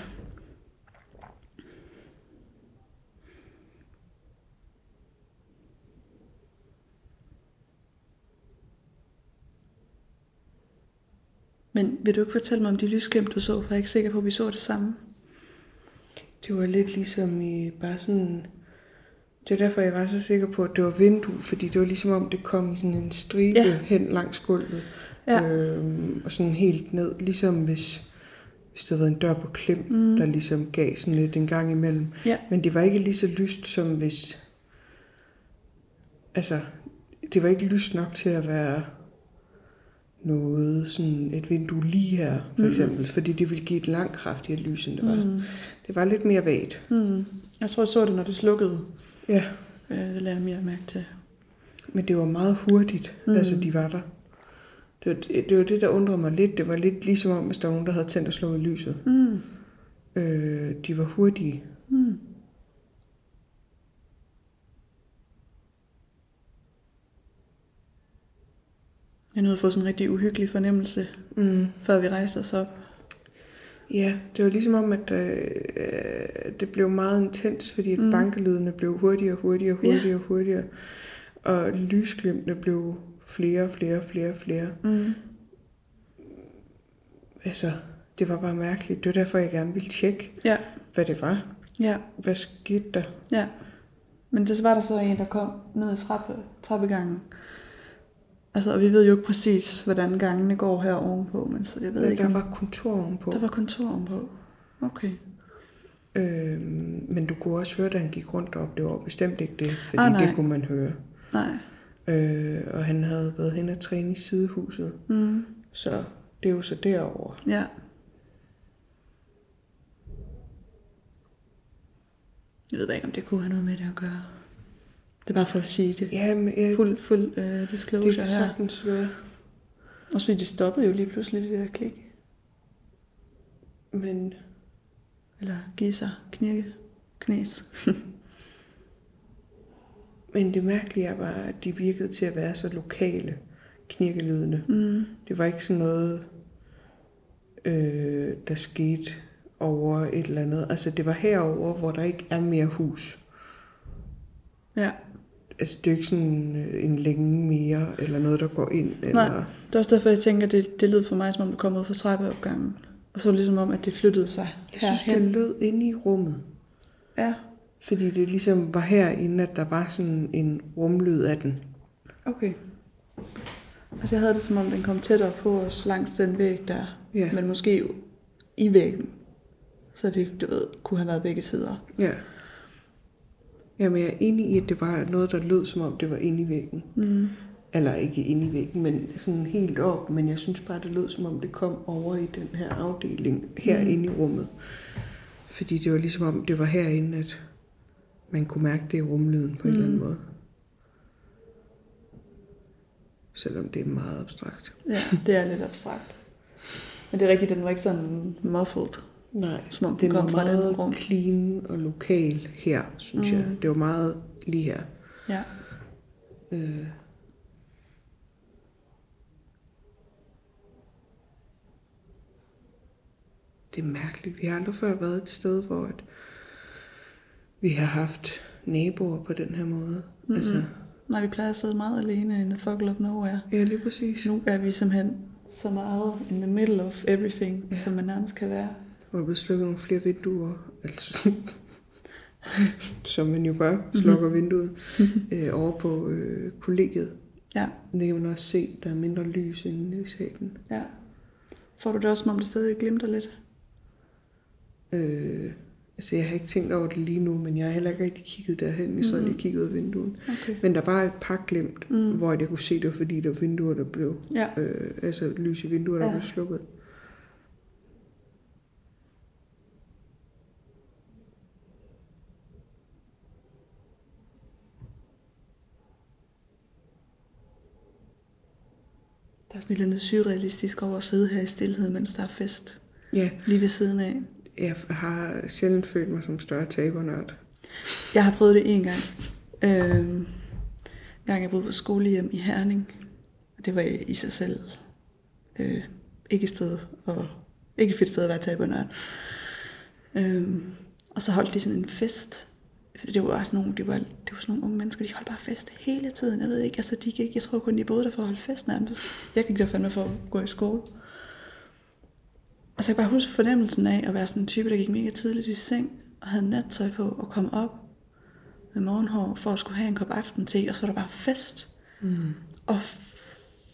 Men vil du ikke fortælle mig om de lysglimt, du så? For jeg er ikke sikker på, at vi så det samme. Det var lidt ligesom i bare sådan... Det var derfor, jeg var så sikker på, at det var vindue, fordi det var ligesom om, det kom i sådan en stribe Ja. hen langs gulvet. Ja. Øhm, og sådan helt ned, ligesom hvis, hvis der havde været en dør på klem, mm. der ligesom gav sådan lidt en gang imellem. Ja. Men det var ikke lige så lyst, som hvis... Altså, det var ikke lyst nok til at være noget, sådan et vindue lige her, for eksempel, fordi det ville give et langt kraftigere lys, end det var. Mm. Det var lidt mere vagt. Hmm. Jeg tror, jeg så det, når det slukkede. Ja, Øh, Det lader jeg mere mærke til. men det var meget hurtigt, mm. altså de var der. Det var, det var det, der undrede mig lidt. Det var lidt ligesom om, hvis der var nogen, der havde tændt og slået lyset. Mm. Øh, de var hurtige. Mm. Jeg nåede at få sådan en rigtig uhyggelig fornemmelse, Mm. før vi rejste os op. Ja, det var ligesom om, at øh, det blev meget intens, fordi mm. bankelydene blev hurtigere, hurtigere, Ja. hurtigere, hurtigere. Og lysglimtene blev flere, flere, flere, flere. Mm. Altså, det var bare mærkeligt. Det var derfor, jeg gerne ville tjekke, Ja, hvad det var. ja, Hvad skete der? ja. Men det så var der så en, der kom ned i trappe, trappegangen. Altså, og vi ved jo ikke præcis, hvordan gangene går her ovenpå, men så jeg ved Men ikke, der om var kontor ovenpå. der var kontor ovenpå. Okay. Øhm, men du kunne også høre, da han gik rundt op. Det var bestemt ikke det, fordi Ah, nej. det kunne man høre. Nej. Øh, og han havde været hen og træne i sidehuset. Mm. Så det er jo så derovre. Ja. Jeg ved ikke, om det kunne have noget med det at gøre. Det er bare for at sige det. Ja, men jeg, Fuld, fuld uh, det disclosure kan her. sagtens være. Og så det stoppede jo lige pludselig det der klik. Men Eller give sig knirke, knæs. *laughs* Men det mærkelige er bare, at de virkede til at være så lokale, knirkelydene. Mm. Det var ikke sådan noget, øh, der skete over et eller andet. Altså, det var herover, hvor der ikke er mere hus. Ja. Altså, det er jo ikke sådan øh, en længe mere, eller noget, der går ind. Eller... Nej, det er også derfor, jeg tænker, at det, det lød for mig, som om det kom ud fra trappeopgangen. Og så ligesom om, at det flyttede sig Jeg synes, herhen. det lød inde i rummet. Ja, Fordi det ligesom var herinde, at der var sådan en rumlyd af den. okay. Og jeg havde det som om, den kom tættere på os langs den væg der. Ja. Men måske i væggen. Så det, du ved, kunne have været begge sider. Ja. Jamen, jeg er enig i, at det var noget, der lød, som om det var inde i væggen. Mm. Eller ikke inde i væggen, men sådan helt op. Men jeg synes bare, det lød som om, det kom over i den her afdeling, herinde mm. i rummet. Fordi det var ligesom om, det var herinde, at man kunne mærke det i rumlyden på en eller anden måde. Selvom det er meget abstrakt. Ja, det er lidt abstrakt. Men det er rigtigt, den var ikke sådan muffled. Nej, Som om den den var kom fra et andet meget rum. clean og lokal her, synes mm. jeg. Det var meget lige her. Ja. Øh. Det er mærkeligt. Vi har aldrig før været et sted, hvor at vi har haft naboer på den her måde. Mm-hmm. Altså, Nej, vi plejer at sidde meget alene in the fuck of nowhere. ja, lige præcis. Nu er vi simpelthen så meget in the middle of everything, ja. som man nærmest kan være. Hvor der blev slukket nogle flere vinduer. Altså, som man jo gør, slukker mm-hmm. vinduet øh, over på øh, kollegiet. Ja, Det kan man også se, der er mindre lys inde i salen. ja. Får du det også, om det stadig glimter lidt? Øh, altså, jeg har ikke tænkt over det lige nu, men jeg har heller ikke rigtig kigget derhen. Jeg sad lige og kiggede ud af vinduet. Okay. Men der var et par glemt, mm. hvor jeg kunne se, det var fordi, der var vinduer, der blev... Ja. Øh, altså lys i vinduer, der Ja. blev slukket. Der er sådan et eller andet surrealistisk over at sidde her i stillhed, mens der er fest Ja, lige ved siden af. jeg har sjældent følt mig som større tabernørd. Jeg har prøvet det en gang. Øh, en gang jeg boede på skolehjem i Herning. Og det var i sig selv øh, ikke et sted, og ikke et fedt sted at være tabernørd. Øh, og så holdt de sådan en fest. For Det var sådan nogle, det var, det var sådan nogle unge mennesker, de holdt bare fest hele tiden. Jeg ved ikke, altså de gik, jeg tror kun de boede der for at holde fest nærmest. Jeg gik der fandme for at gå i skole. Og så kan jeg bare huske fornemmelsen af at være sådan en type, der gik mega tidligt i seng, og havde nattøj på, og kom op med morgenhår, for at skulle have en kop aftente, og så var der bare fest. Mm. Og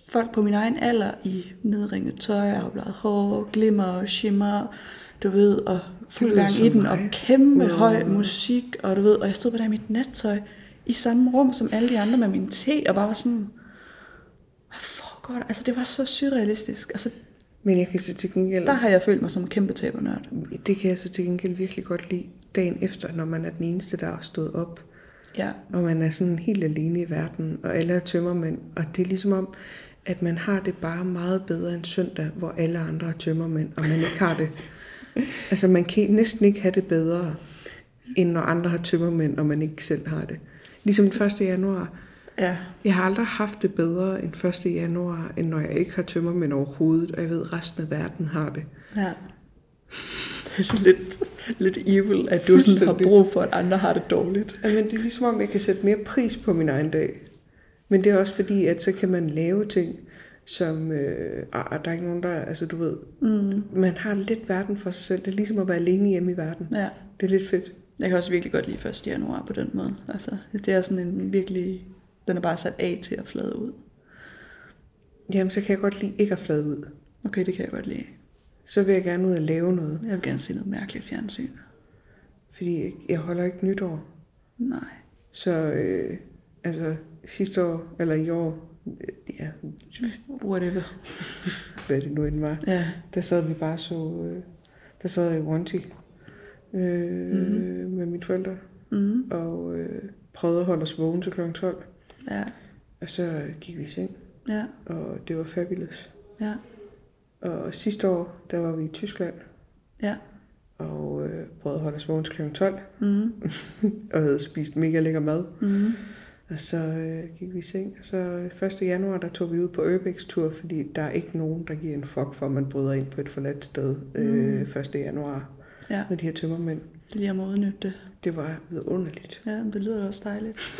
folk på min egen alder i nedringet tøj, afbladet hår, glimmer og shimmer, du ved, og fuld gang i den, og mig. kæmpe Ja. høj musik, og du ved, og jeg stod bare der i mit nattøj, i samme rum som alle de andre med min te, og bare var sådan, hvad foregår der? Altså, det var så surrealistisk. Altså, Men jeg kan så til gengæld... der har jeg følt mig som en kæmpe tabernørd. Det kan jeg så til gengæld virkelig godt lide dagen efter, når man er den eneste, der har stået op. Ja. Og man er sådan helt alene i verden, og alle er tømmermænd. Og det er ligesom om, at man har det bare meget bedre end søndag, hvor alle andre er tømmermænd, og man ikke har det. Altså man kan næsten ikke have det bedre, end når andre har tømmermænd, og man ikke selv har det. Ligesom den 1. januar. Ja. Jeg har aldrig haft det bedre end 1. januar, end når jeg ikke har tømmermænd overhovedet, og jeg ved, at resten af verden har det. Ja. Det er sådan lidt, lidt evil, at du sådan har brug for, at andre har det dårligt. Jamen, det er ligesom om, jeg kan sætte mere pris på min egen dag. Men det er også fordi, at så kan man lave ting, som... Øh, ah, der er ikke nogen, der... Altså, du ved... Mm. Man har lidt verden for sig selv. Det er ligesom at være alene hjemme i verden. Ja. Det er lidt fedt. Jeg kan også virkelig godt lide 1. januar på den måde. Altså, det er sådan en virkelig... Den er bare sat af til at flade ud. Jamen, så kan jeg godt lide ikke at flade ud. Okay, det kan jeg godt lide. Så vil jeg gerne ud og lave noget. Jeg vil gerne se noget mærkeligt fjernsyn. Fordi jeg holder ikke nytår. Nej. Så øh, altså sidste år, eller i år, ja, Whatever. hvad det nu end var, Ja. der sad vi bare så, øh, der sad jeg i Wanty øh, mm-hmm. med mine forældre, Mm. og øh, prøvede at holde os vågen til kl. 12. Ja. Og så gik vi i seng, Ja. og det var fabulous. Ja. Og sidste år, der var vi i Tyskland, Ja. og øh, prøvede at holde os vågen til kl. 12, Mm. og havde spist mega lækker mad. Mm. Og så øh, gik vi i seng, og så øh, 1. januar, der tog vi ud på Urbex-tur, fordi der er ikke nogen, der giver en fuck for, at man bryder ind på et forladt sted øh, 1. januar Ja. med de her tømmermænd. Det lige om at udnytte det. Det var vidunderligt. Ja, men det lyder også dejligt. *laughs*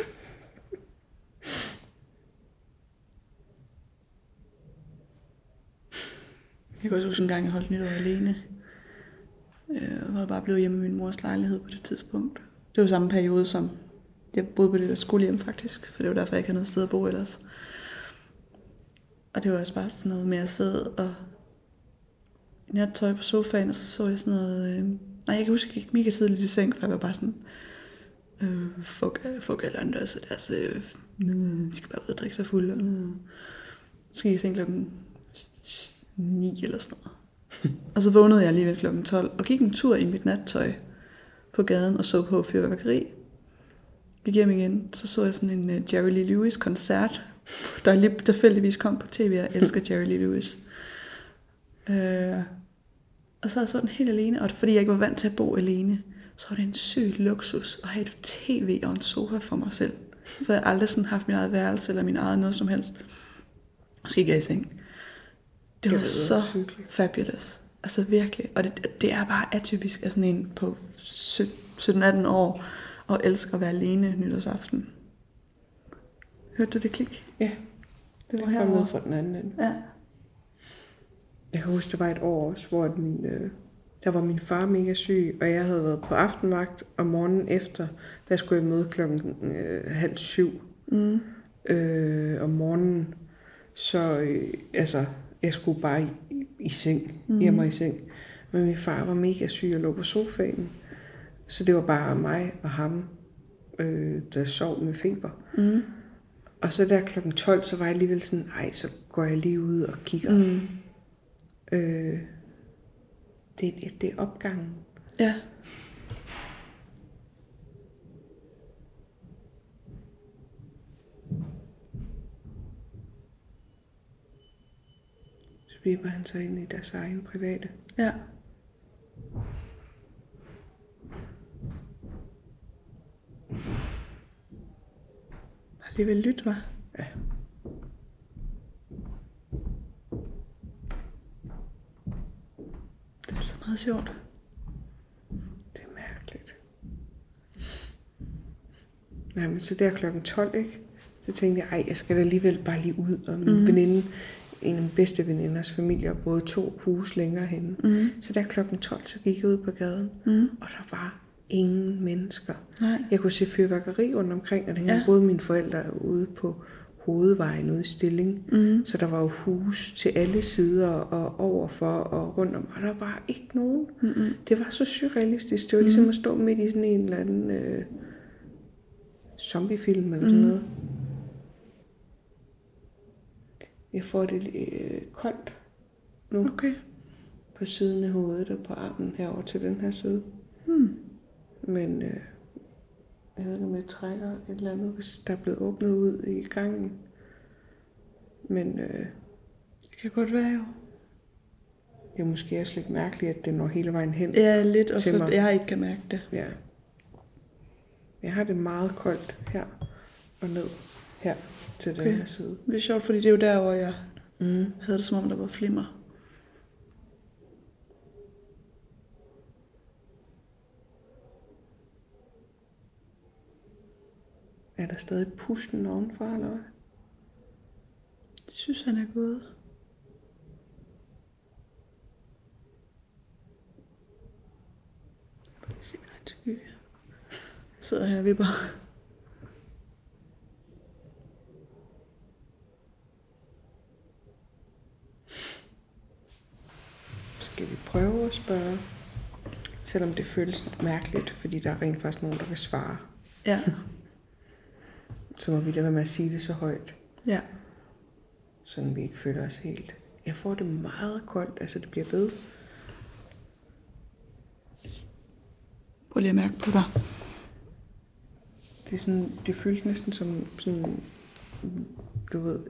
Jeg kan også huske en gang, jeg holdt nytår alene. Øh, og var bare blevet hjemme i min mors lejlighed på det tidspunkt. Det var samme periode, som jeg boede på det der skolehjem faktisk, for det var derfor, jeg ikke havde noget sted at bo ellers. Og det var også bare sådan noget med at sidde og i nattøj på sofaen, og så så jeg sådan noget... Øh... Nej, jeg kan huske, jeg gik mega tidligt i seng, for jeg var bare sådan, Øh, fuck, fuck alle andre, så deres, øh, de skal bare ud og drikke sig fuld. Og, så skal jeg i seng klokken 9 eller sådan noget. *laughs* og så vågnede jeg alligevel klokken 12 og gik en tur i mit nattøj på gaden og så på fyrværkeri. Gik hjem igen, så så jeg sådan en uh, Jerry Lee Lewis koncert, der lige tilfældigvis kom på tv. Jeg elsker Jerry Lee Lewis. Uh, og så jeg så den helt alene, og fordi jeg ikke var vant til at bo alene, så var det en syg luksus at have et tv og en sofa for mig selv. For jeg har aldrig sådan haft min eget værelse eller min eget noget som helst. Og så gik jeg i seng. Det Det var lyder så hyggeligt. fabulous. Altså virkelig. Og det, det er bare atypisk af sådan en på 17-18 år og elsker at være alene nytårsaften. Hørte du det klik? Ja, Det var herovre. fra den anden ende. Ja. Jeg kan huske, det var et år også, hvor min, øh, der var min far mega syg, og jeg havde været på aftenvagt, og morgenen efter, der skulle jeg møde klokken øh, halv syv Mm. øh, om morgenen. Så øh, altså, jeg skulle bare i, i, i seng, mm. hjemme i seng. Men min far var mega syg og lå på sofaen. Så det var bare mig og ham, øh, der sov med feber. Mm. Og så der klokken 12, så var jeg alligevel sådan, ej, så går jeg lige ud og kigger. Mm. Øh, det, det, det er opgangen. Ja. Så bliver han så ind i deres egen private. Ja. Alligevel lyt, var. Ja. Det er så meget sjovt. Det er mærkeligt. Nej, men så der klokken 12, ikke? Så tænkte jeg, ej, jeg skal da alligevel bare lige ud. Og min mm. veninde, en af mine bedste veninders familie, boede to huse længere henne. Mm. Så der klokken 12, så gik jeg ud på gaden, Mm. og der var ingen mennesker. Nej. Jeg kunne se fyrværkeri rundt omkring, og det Ja. boede mine forældre ude på hovedvejen ude i Stilling. Mm. Så der var jo hus til alle sider og overfor og rundt om, og der var bare ikke nogen. Mm-mm. Det var så surrealistisk. Det var ligesom at stå midt i sådan en eller anden øh, zombiefilm eller sådan Mm. noget. Jeg får det øh, koldt nu Okay. på siden af hovedet og på armen herover til den her side. Hmm. Men øh, jeg ved ikke, om jeg trækker et eller andet, hvis der er blevet åbnet ud i gangen. Men øh, Det kan godt være jo. det er måske også lidt mærkeligt, at det når hele vejen hen. Ja, lidt, og Til så mig. jeg ikke kan mærke det. Ja. Jeg har det meget koldt her og ned her til den Okay. her side. Det er sjovt, fordi det er jo der, hvor jeg Mm. havde det, som om der var flimmer. Er der stadig pusten ovenfor, eller hvad? Det synes han er gået. Se min egen skygge. Sidder her og vipper. Skal vi prøve at spørge? Selvom det føles lidt mærkeligt, fordi der er rent faktisk nogen, der kan svare. Ja, Så må vi lade være med at sige det så højt, ja. så vi ikke føler os helt. Jeg får det meget koldt, altså det bliver ved. Prøv lige at mærke på dig. Det, er sådan, det føles næsten som sådan, du ved,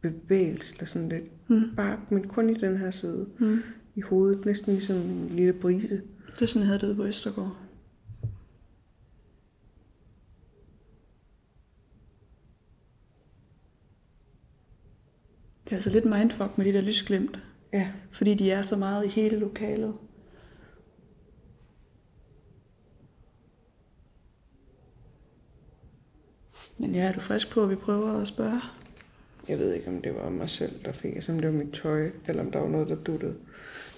bevægelse eller sådan lidt. Mm. Bare, men kun i den her side. Mm. I hovedet, næsten ligesom en lille brise. Det er sådan, jeg havde det ude på Østergaard. Det er altså lidt mindfuck med de der lysglimt, Ja, fordi de er så meget i hele lokalet. Men ja, er du frisk på, at vi prøver at spørge? jeg ved ikke, om det var mig selv, der fik, altså om det var mit tøj, eller om der var noget, der duttede.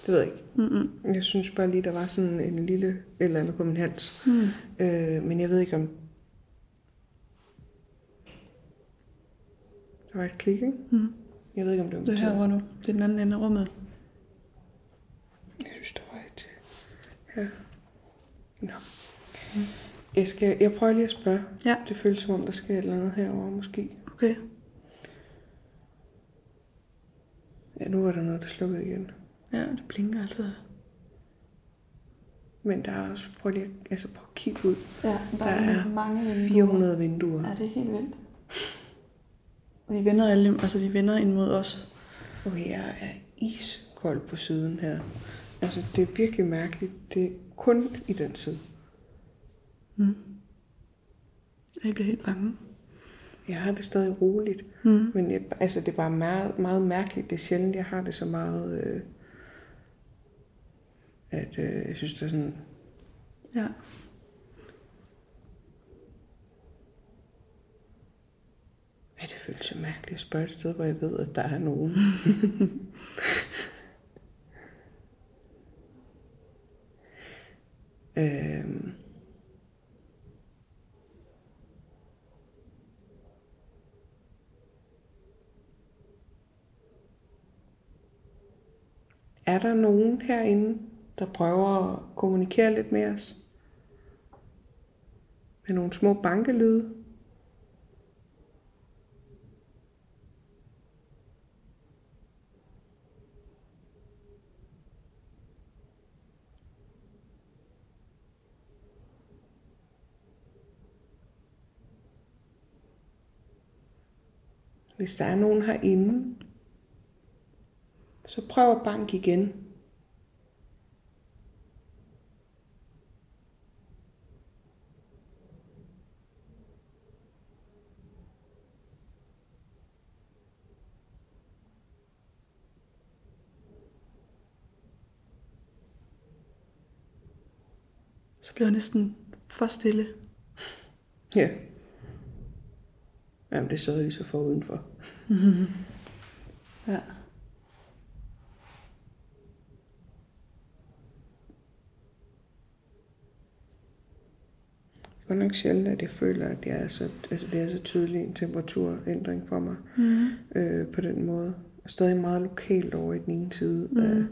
Det ved jeg ikke. Mm-mm. Jeg synes bare lige, der var sådan en lille et eller andet på min hals. Mm. Øh, men jeg ved ikke, om... Der var et klik, ikke? Mm. Jeg ved ikke, om det var Det er herovre nu. Det er den anden ende af rummet. Jeg synes, der var et... Ja. Nå. Jeg, skal, jeg prøver lige at spørge. Ja. Det føles som om, der sker et eller andet herovre, måske. Okay. Ja, nu var der noget, der slukkede igen. Ja, det blinker altså. Men der er også, prøv lige, at- altså prøv at kigge ud. Ja, Der er mange 400 vinduer. Ja, det er helt vildt. De vender alle, altså de vender ind mod os. Okay, jeg er iskold på siden her. Altså, det er virkelig mærkeligt. Det er kun i den side. Jeg bliver helt bange. Jeg har det stadig roligt. Mm. Men jeg, altså, det er bare meget, meget mærkeligt. Det er sjældent, jeg har det så meget... Øh, at øh, jeg synes, det er sådan... Ja. Ja, det føles så mærkeligt at spørge et sted, hvor jeg ved, at der er nogen. *laughs* øhm. Er der nogen herinde, der prøver at kommunikere lidt med os? Med nogle små bankelyde? Hvis der er nogen herinde, så prøv at banke igen. Så bliver jeg næsten for stille. Ja. Jamen, det sørger de så for udenfor. *laughs* Ja. Det er godt nok sjældent, at jeg føler, at jeg er så, altså, det er så tydelig en temperaturændring for mig Mm. øh, på den måde. Jeg er stadig meget lokalt over i den ene side. Mm. Af,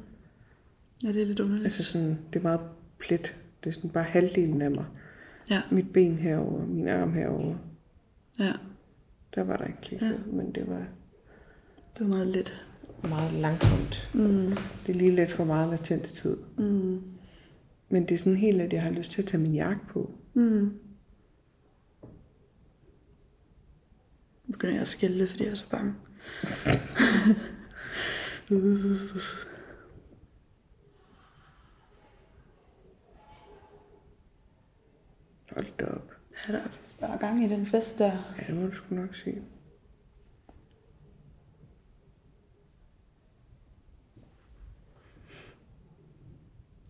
Ja, det er lidt underligt. altså sådan, det er meget plet. Det er sådan bare halvdelen af mig. Ja. Mit ben herover, min arm herover. Ja, Der var der ikke klik, Ja. men det var det var meget let. meget langsomt. Mm. Det er lige lidt for meget latenstid. Mm. Men det er sådan helt, at jeg har lyst til at tage min jakke på. Mm. Nu begynder jeg at skælde, fordi jeg er så bange. Hold da op. Ja, der er gang i den fest der. Ja, det må du sgu nok sige.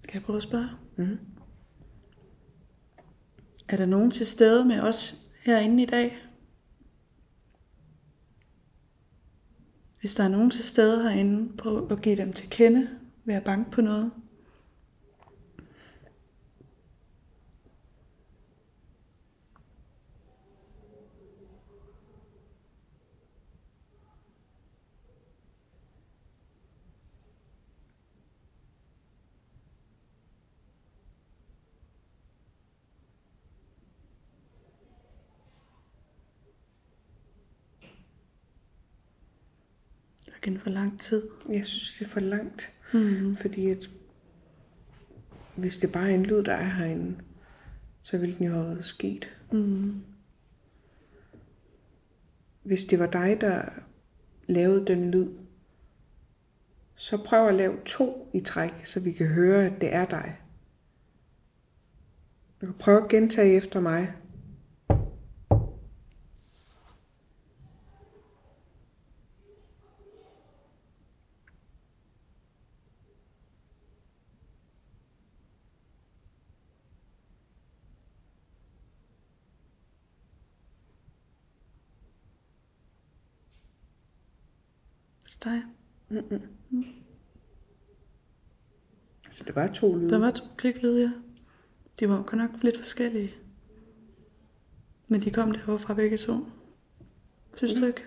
Kan jeg prøve at spørge? Mhm. Er der nogen til stede med os herinde i dag? Hvis der er nogen til stede herinde, prøv at give dem til kende ved at banke på noget. Igen for lang tid. Jeg synes, det er for langt. Mm. Fordi at hvis det bare er en lyd, der er herinde, så ville den jo have været sket. Mm. Hvis det var dig, der lavede den lyd, så prøv at lave to i træk, så vi kan høre, at det er dig. Du kan prøve at gentage efter mig. var to lyde. Der var to kliklyde, ja. De var godt nok lidt forskellige. Men de kom derovre fra begge to. Synes mm. ja. du ikke?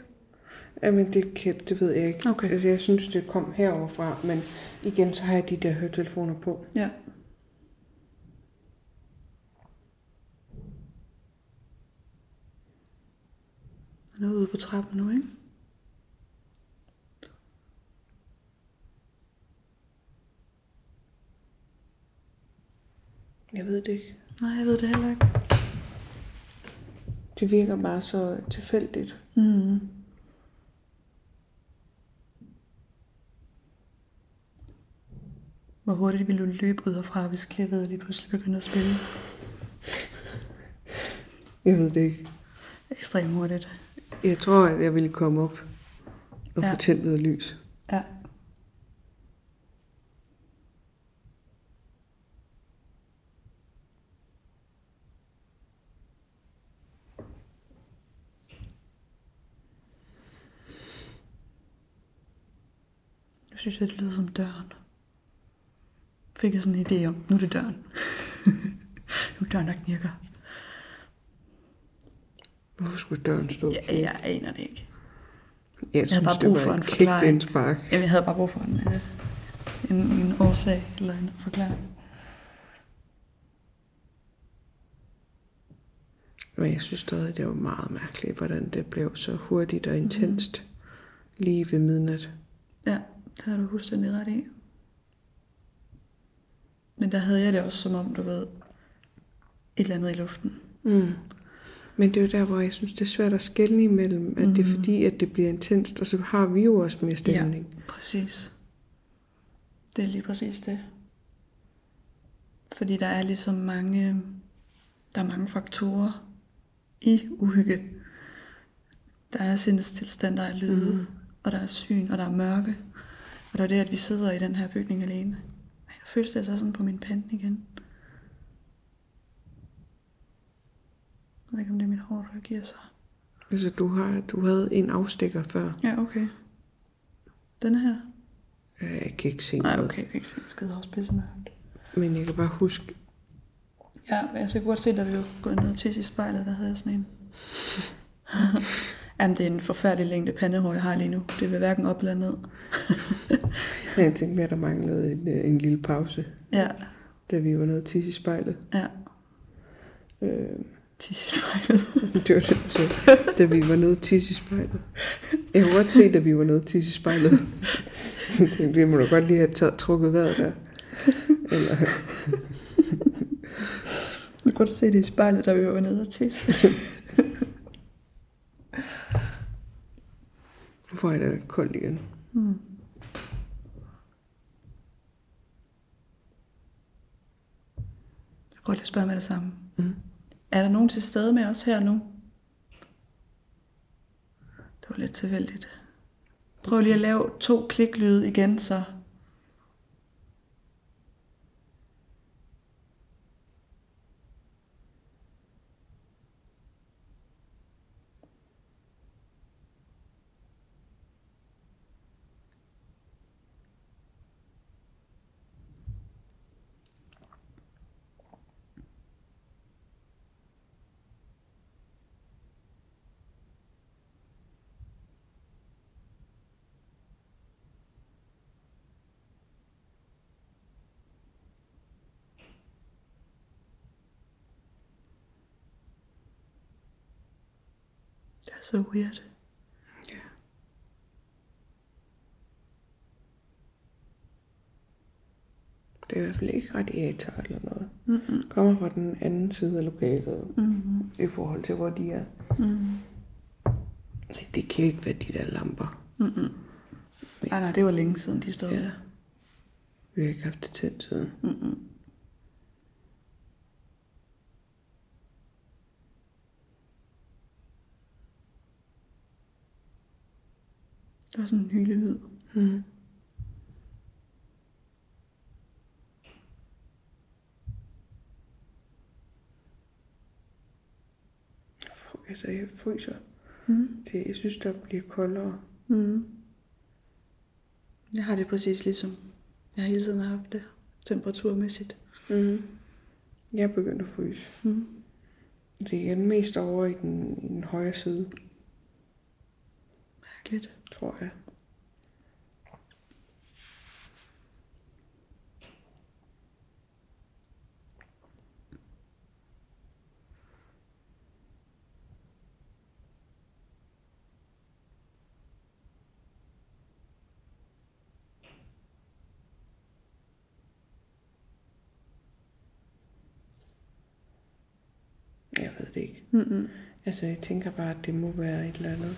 Jamen, det, kan, det ved jeg ikke. Okay. Altså, jeg synes, det kom herover fra, men igen, så har jeg de der høretelefoner på. Ja. Han er ude på trappen nu, ikke? Jeg ved det ikke. Nej, jeg ved det heller ikke. Det virker bare så tilfældigt. Mm. Hvor hurtigt ville du løbe ud herfra, hvis klippet lige pludselig begyndte at spille? Jeg ved det ikke. Ekstremt hurtigt. Jeg tror, at jeg ville komme op og Ja. få tændt noget lys. Jeg synes, at det lyder som døren. Fik jeg sådan en idé om, nu er det døren. *laughs* nu er døren, der knirker. Hvorfor skulle døren stå? Ja, jeg aner det ikke. Jeg, havde bare det brug var for en forklaring. indspark. Jamen, jeg havde bare brug for en, øh, en, en årsag eller en forklaring. Men jeg synes stadig, det var meget mærkeligt, hvordan det blev så hurtigt og intenst lige ved midnat. Ja, det har du fuldstændig ret i. Men der havde jeg det også som om, du ved, et eller andet i luften. Mm. Men det er jo der, hvor jeg synes, det er svært at skelne imellem, at mm. det er fordi, at det bliver intenst, og så har vi jo også mere stemning. Ja, præcis. Det er lige præcis det. Fordi der er ligesom mange, der er mange faktorer i uhygge. Der er sindstilstand, der er lyde, mm. og der er syn, og der er mørke. Og der er det, at vi sidder i den her bygning alene. Ej, der føles det altså sådan på min pande igen. Jeg ved ikke, om det er mit hår, der giver sig. Altså, du, har, du havde en afstikker før. Ja, okay. Denne her? Jeg kan ikke se Nej, okay, jeg kan ikke se. Skal også pisse mørkt. Men jeg kan bare huske, Ja, men jeg kan godt se, da vi var gået ned til i spejlet, der havde jeg sådan en. *laughs* Jamen, det er en forfærdelig længde pandehår, jeg har lige nu. Det vil hverken op eller ned. *laughs* jeg tænkte mere, at der manglede en, øh, en lille pause, Ja, da vi var nede til i spejlet. ja. Øh, Til i spejlet. *laughs* det var det, så, da vi var nede til i spejlet. Jeg kunne godt se, da vi var nede til i spejlet. Jeg tænkte, det må du godt lige have taget, trukket vejret der. Eller, Jeg kunne godt se det i spejlet, da vi var nede og tisse. *laughs* nu får jeg da koldt igen. Mm. Jeg prøver lige at spørge med det samme. Mm. Er der nogen til stede med os her nu? Det var lidt tilfældigt. Prøv lige at lave to kliklyde igen, så. Er så weird. Det er i hvert fald ikke radiator eller noget. Mm-mm. Kommer fra den anden side af lokalet, Mm-hmm. i forhold til, hvor de er. Mm-hmm. Det kan ikke være de der lamper. Mm-mm. Nej, nej, det var længe siden, de stod. Ja. Vi har ikke haft det tændt siden. Mm-mm. Der var sådan en hylelyd. Mm. Altså, jeg fryser. Mm. Det, jeg synes, der bliver koldere. Mm. Jeg har det præcis ligesom. Jeg har hele tiden haft det temperaturmæssigt. Mm. Jeg er begyndt at fryse. Mm. Det er igen mest over i den, i den højre side, Mærkeligt tror jeg. Jeg ved det ikke. Mm-mm. Altså, jeg tænker bare, at det må være et eller andet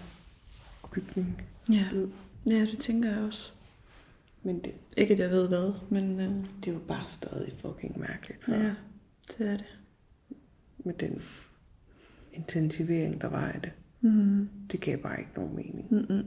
bygning. Ja. ja, det tænker jeg også. Men det, Ikke at jeg ved hvad, men øh, det er jo bare stadig fucking mærkeligt for, ja, det er det. med den intensivering, der var af det. Mm. Det gav bare ikke nogen mening. Mm-mm.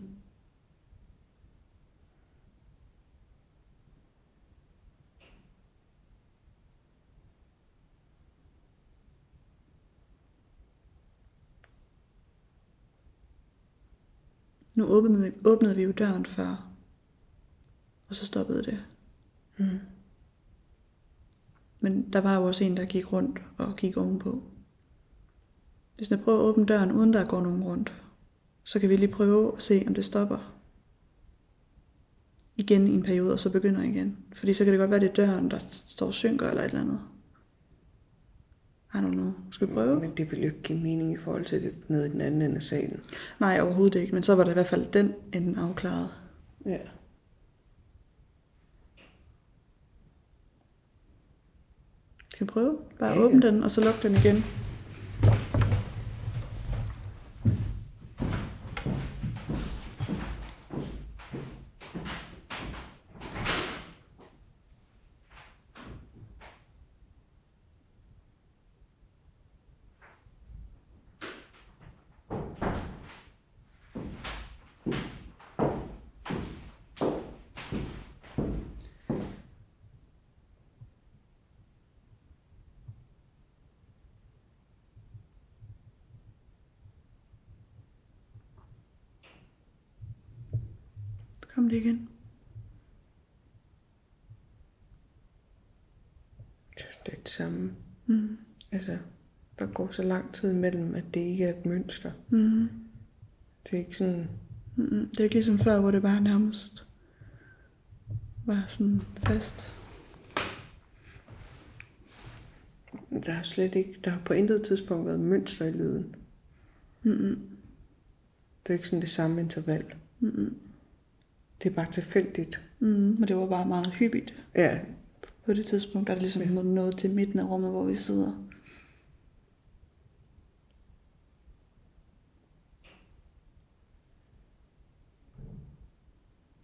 Nu åbnede vi, åbnede vi jo døren før, og så stoppede det. Mm. Men der var jo også en, der gik rundt og gik ovenpå. Hvis jeg prøver at åbne døren, uden der går nogen rundt, så kan vi lige prøve at se, om det stopper. Igen i en periode, og så begynder igen. Fordi så kan det godt være, det er døren, der står og synker eller et eller andet. I don't know. Skal vi prøve? Men det ville jo ikke give mening i forhold til det nede i den anden ende af salen. Nej, overhovedet ikke. Men så var der i hvert fald den ende afklaret. Ja. Skal vi prøve? Bare Ja, åbne ja. den, og så lukke den igen. Kom det igen. Det er det samme. Mm. Altså, der går så lang tid imellem, at det ikke er et mønster. Mm. Det er ikke sådan, Mm. Det er ikke ligesom før, hvor det bare nærmest var sådan fast. der har slet ikke, der har på intet tidspunkt været mønster i lyden. Mm-mm. Det er ikke sådan det samme interval. Mm-mm. Det er bare tilfældigt. Mm. Men det var bare meget hyppigt. Ja, På det tidspunkt, der er det ligesom nået til midten af rummet, hvor vi sidder.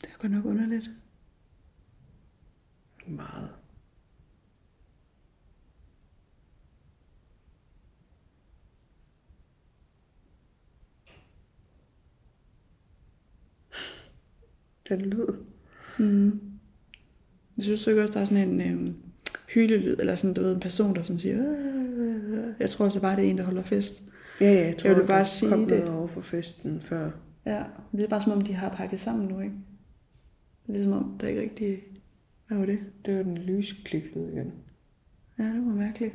Det er godt nok underligt. meget. Den lyd. Mm. Jeg synes ikke også, der er sådan en øh, hylelyd, eller sådan, du ved, en person, der sådan siger, "Øh." jeg tror altså bare, det er en, der holder fest. Ja, ja, jeg tror, Jeg vil bare sige kom det. over for festen før. Ja, det er bare som om, de har pakket sammen nu, ikke? Det er ligesom om, der ikke rigtig... Hvad var det? Det var den lyskliklyd igen. Ja, det var mærkeligt.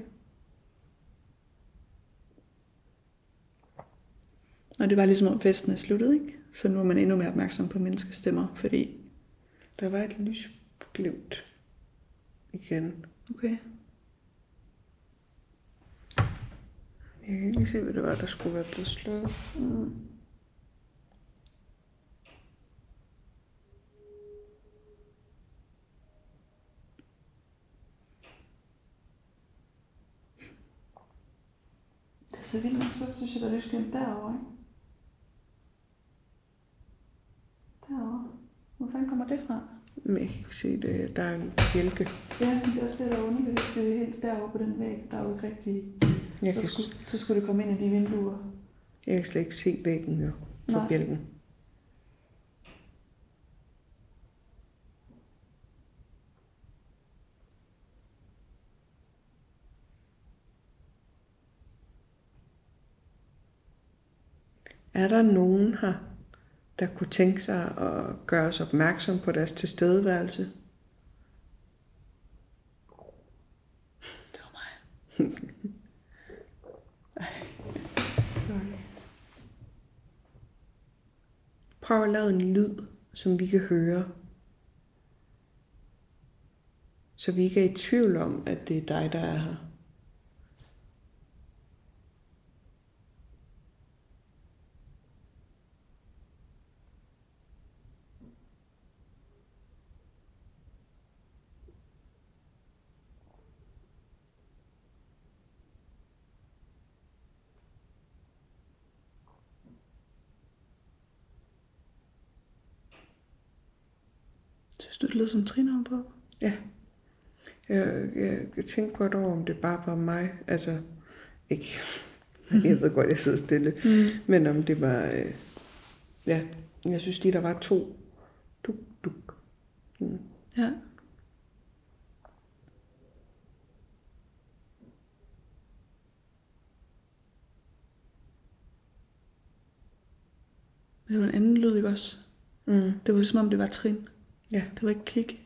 Og det var ligesom om festen er sluttet, ikke? Så nu er man endnu mere opmærksom på menneskestemmer, fordi... Der var et lysglimt igen. Okay. Jeg kan ikke se, hvad det var, der skulle være blevet slået. Mm. Det er så vildt så synes jeg, der er lysglimt derovre, ikke? Derovre. Hvor fanden kommer det fra? Men jeg kan ikke se det. Der er en bjælke. Ja, men det er også det, der er underligt. Det er helt derovre på den væg. Der er jo ikke rigtig... Jeg Så kan, skulle, så skulle det komme ind i de vinduer. jeg kan slet ikke se væggen jo, for Nej. bjælken. Er der nogen her, der kunne tænke sig at gøre os opmærksom på deres tilstedeværelse? Det var mig. Sorry. *laughs* Prøv at lave en lyd, som vi kan høre. Så vi ikke er i tvivl om, at det er dig, der er her. Synes det lyder som trin på? Ja. Jeg, jeg, jeg tænkte godt over, om det bare var mig. Altså, ikke... *laughs* Jeg ved godt, jeg sidder stille. Mm. Men om det var... Øh, ja, jeg synes lige, der var to. Duk, duk. Mm. Ja. Men Det var en anden lyd, ikke også? Mm. Det var som om, det var trin. Ja, Det var ikke klik.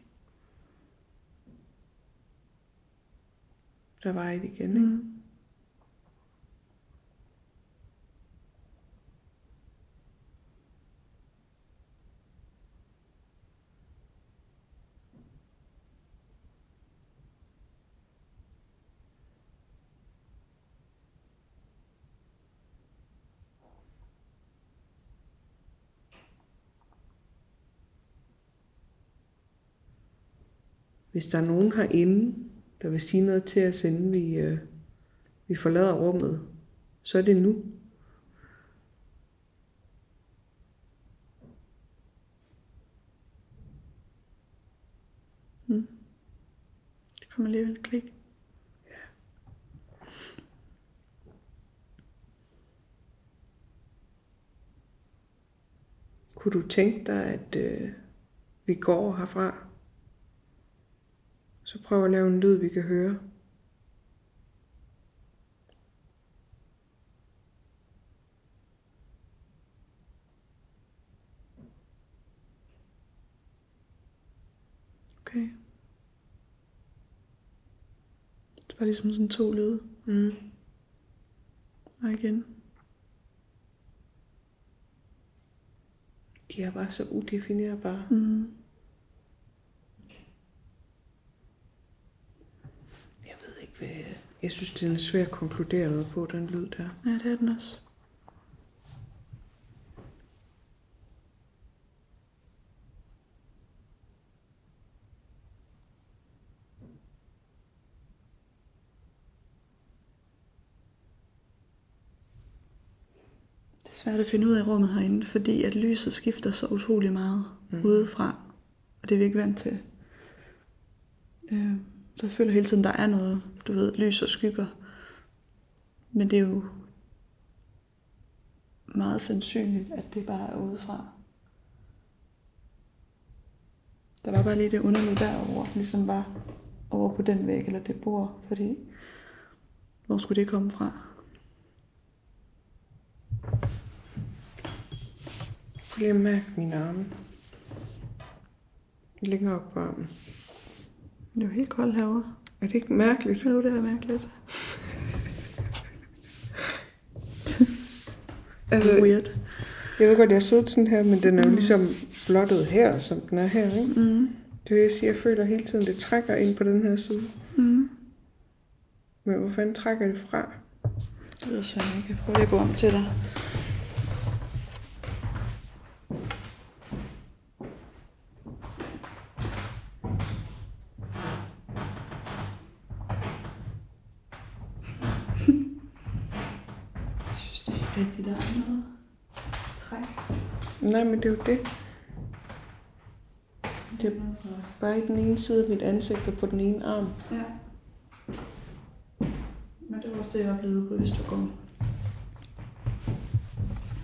der var et igen. Ikke? Mm. Hvis der er nogen herinde, der vil sige noget til os, inden vi, øh, vi forlader rummet, så er det nu. Det kom alligevel et klik. Kunne du tænke dig, at øh, vi går herfra? Så prøv at lave en lyd, vi kan høre. Okay. Det var ligesom sådan to lyde. Mm. Og igen. De er bare så udefinerbare. Mm. Jeg hvad... Jeg synes, det er svært at konkludere noget på, den lyd der. Ja, det er den også. Det er svært at finde ud af rummet herinde, fordi at lyset skifter så utrolig meget mm. udefra, og det er vi ikke vant til. Øh, så jeg føler hele tiden, der er noget, du ved, lys og skygger. Men det er jo meget sandsynligt, at det bare er udefra. Der var bare lige det underlige derovre, ligesom var over på den væg eller det bord, fordi hvor skulle det komme fra? Jeg mærke mine arme. Længere op på armen. Det er jo helt koldt herovre. Er det ikke mærkeligt? Jo, det er mærkeligt. *laughs* Altså, Weird. jeg ved godt, jeg har siddet sådan her, men den er jo ligesom blottet her, som den er her, ikke? Mm. Det vil jeg sige, jeg føler hele tiden, det trækker ind på den her side. Mm. Men hvor fanden trækker det fra? Det ved jeg så ikke. Jeg prøver lige at gå om til dig. Nej, men det er jo det. Det er bare i den ene side af mit ansigt og på den ene arm. Ja. Men det var også det, jeg oplevede på Østergård.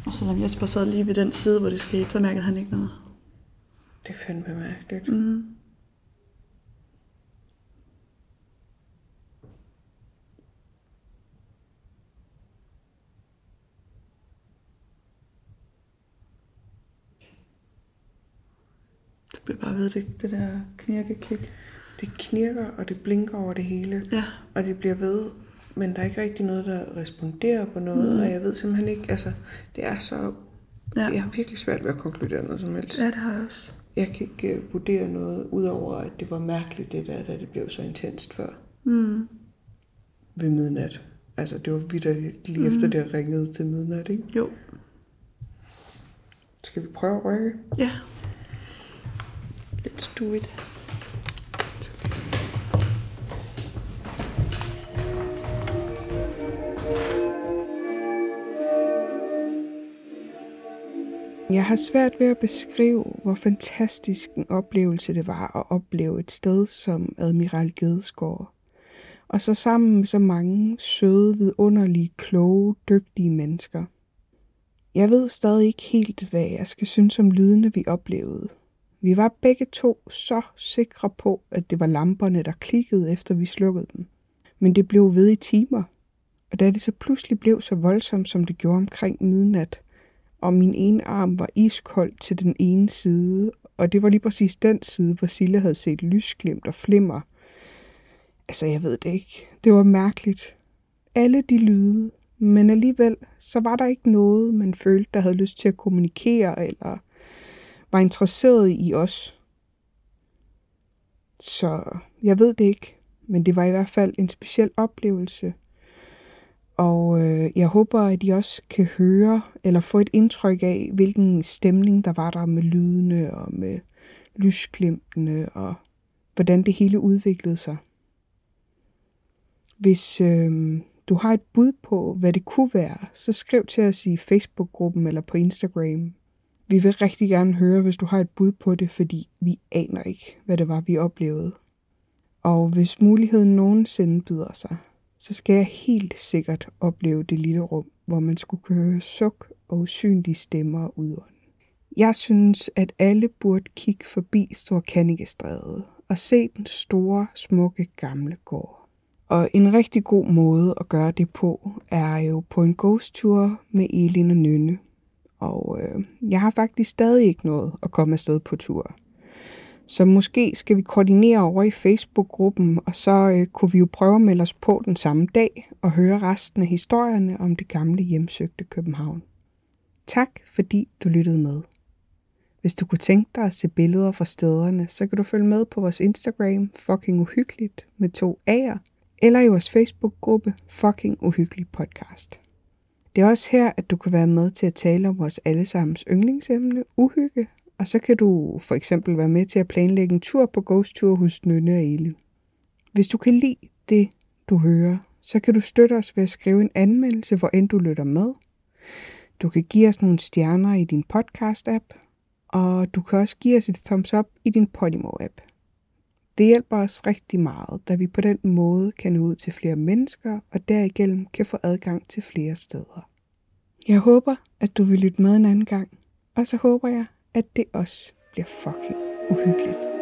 Og selvom Jesper sad lige ved den side, hvor det skete, så mærkede han ikke noget. Det er fandme mærkeligt. Mm. Bliver bare ved det, det der knirkeklik. Det knirker, og det blinker over det hele. Ja. Og det bliver ved, men der er ikke rigtig noget, der responderer på noget. Mm. Og jeg ved simpelthen ikke, altså, det er så... Ja. Jeg har virkelig svært ved at konkludere noget som helst. ja, det har jeg også. Jeg kan ikke uh, vurdere noget, udover at det var mærkeligt, det der, da det blev så intenst før Mm. ved midnat. Altså, det var vidderligt lige mm. efter, det ringede til midnat, ikke? Jo. Skal vi prøve at rykke? Ja. Let's do it. Jeg har svært ved at beskrive, hvor fantastisk en oplevelse det var at opleve et sted som Admiral Gedesgård. Og så sammen med så mange søde, vidunderlige, kloge, dygtige mennesker. Jeg ved stadig ikke helt, hvad jeg skal synes om lydene, vi oplevede. Vi var begge to så sikre på, at det var lamperne, der klikkede, efter vi slukkede dem. Men det blev ved i timer. Og da det så pludselig blev så voldsomt, som det gjorde omkring midnat, og min ene arm var iskold til den ene side, og det var lige præcis den side, hvor Sille havde set lysglimt og flimmer. Altså, jeg ved det ikke. Det var mærkeligt. Alle de lyde, men alligevel, så var der ikke noget, man følte, der havde lyst til at kommunikere, eller var interesseret i os. Så jeg ved det ikke, men det var i hvert fald en speciel oplevelse – og øh, jeg håber, at I også kan høre eller få et indtryk af, hvilken stemning der var der med lydene og med lysglimtene og hvordan det hele udviklede sig. Hvis øh, du har et bud på, hvad det kunne være, så skriv til os i Facebook-gruppen eller på Instagram. Vi vil rigtig gerne høre, hvis du har et bud på det, fordi vi aner ikke, hvad det var, vi oplevede. Og hvis muligheden nogensinde byder sig, så skal jeg helt sikkert opleve det lille rum, hvor man skulle høre suk og usynlige stemmer ud Jeg synes, at alle burde kigge forbi Storkanikestrædet og se den store, smukke gamle gård. Og en rigtig god måde at gøre det på, er jo på en ghost tour med Elin og Nynne. Og øh, jeg har faktisk stadig ikke noget at komme afsted på tur. Så måske skal vi koordinere over i Facebook-gruppen, og så øh, kunne vi jo prøve at melde os på den samme dag og høre resten af historierne om det gamle hjemsøgte København. Tak fordi du lyttede med. Hvis du kunne tænke dig at se billeder fra stederne, så kan du følge med på vores Instagram Fucking Uhyggeligt med to A'er, eller i vores Facebook-gruppe Fucking Uhyggelig Podcast. Det er også her, at du kan være med til at tale om vores allesammens yndlingsemne, uhygge, og så kan du for eksempel være med til at planlægge en tur på Ghost Tour hos Nynne og Eli. Hvis du kan lide det, du hører, så kan du støtte os ved at skrive en anmeldelse, hvor end du lytter med. Du kan give os nogle stjerner i din podcast-app, og du kan også give os et thumbs up i din Podimo-app. Det hjælper os rigtig meget, da vi på den måde kan nå ud til flere mennesker, og derigennem kan få adgang til flere steder. Jeg håber, at du vil lytte med en anden gang, og så håber jeg, at det også bliver fucking uhyggeligt.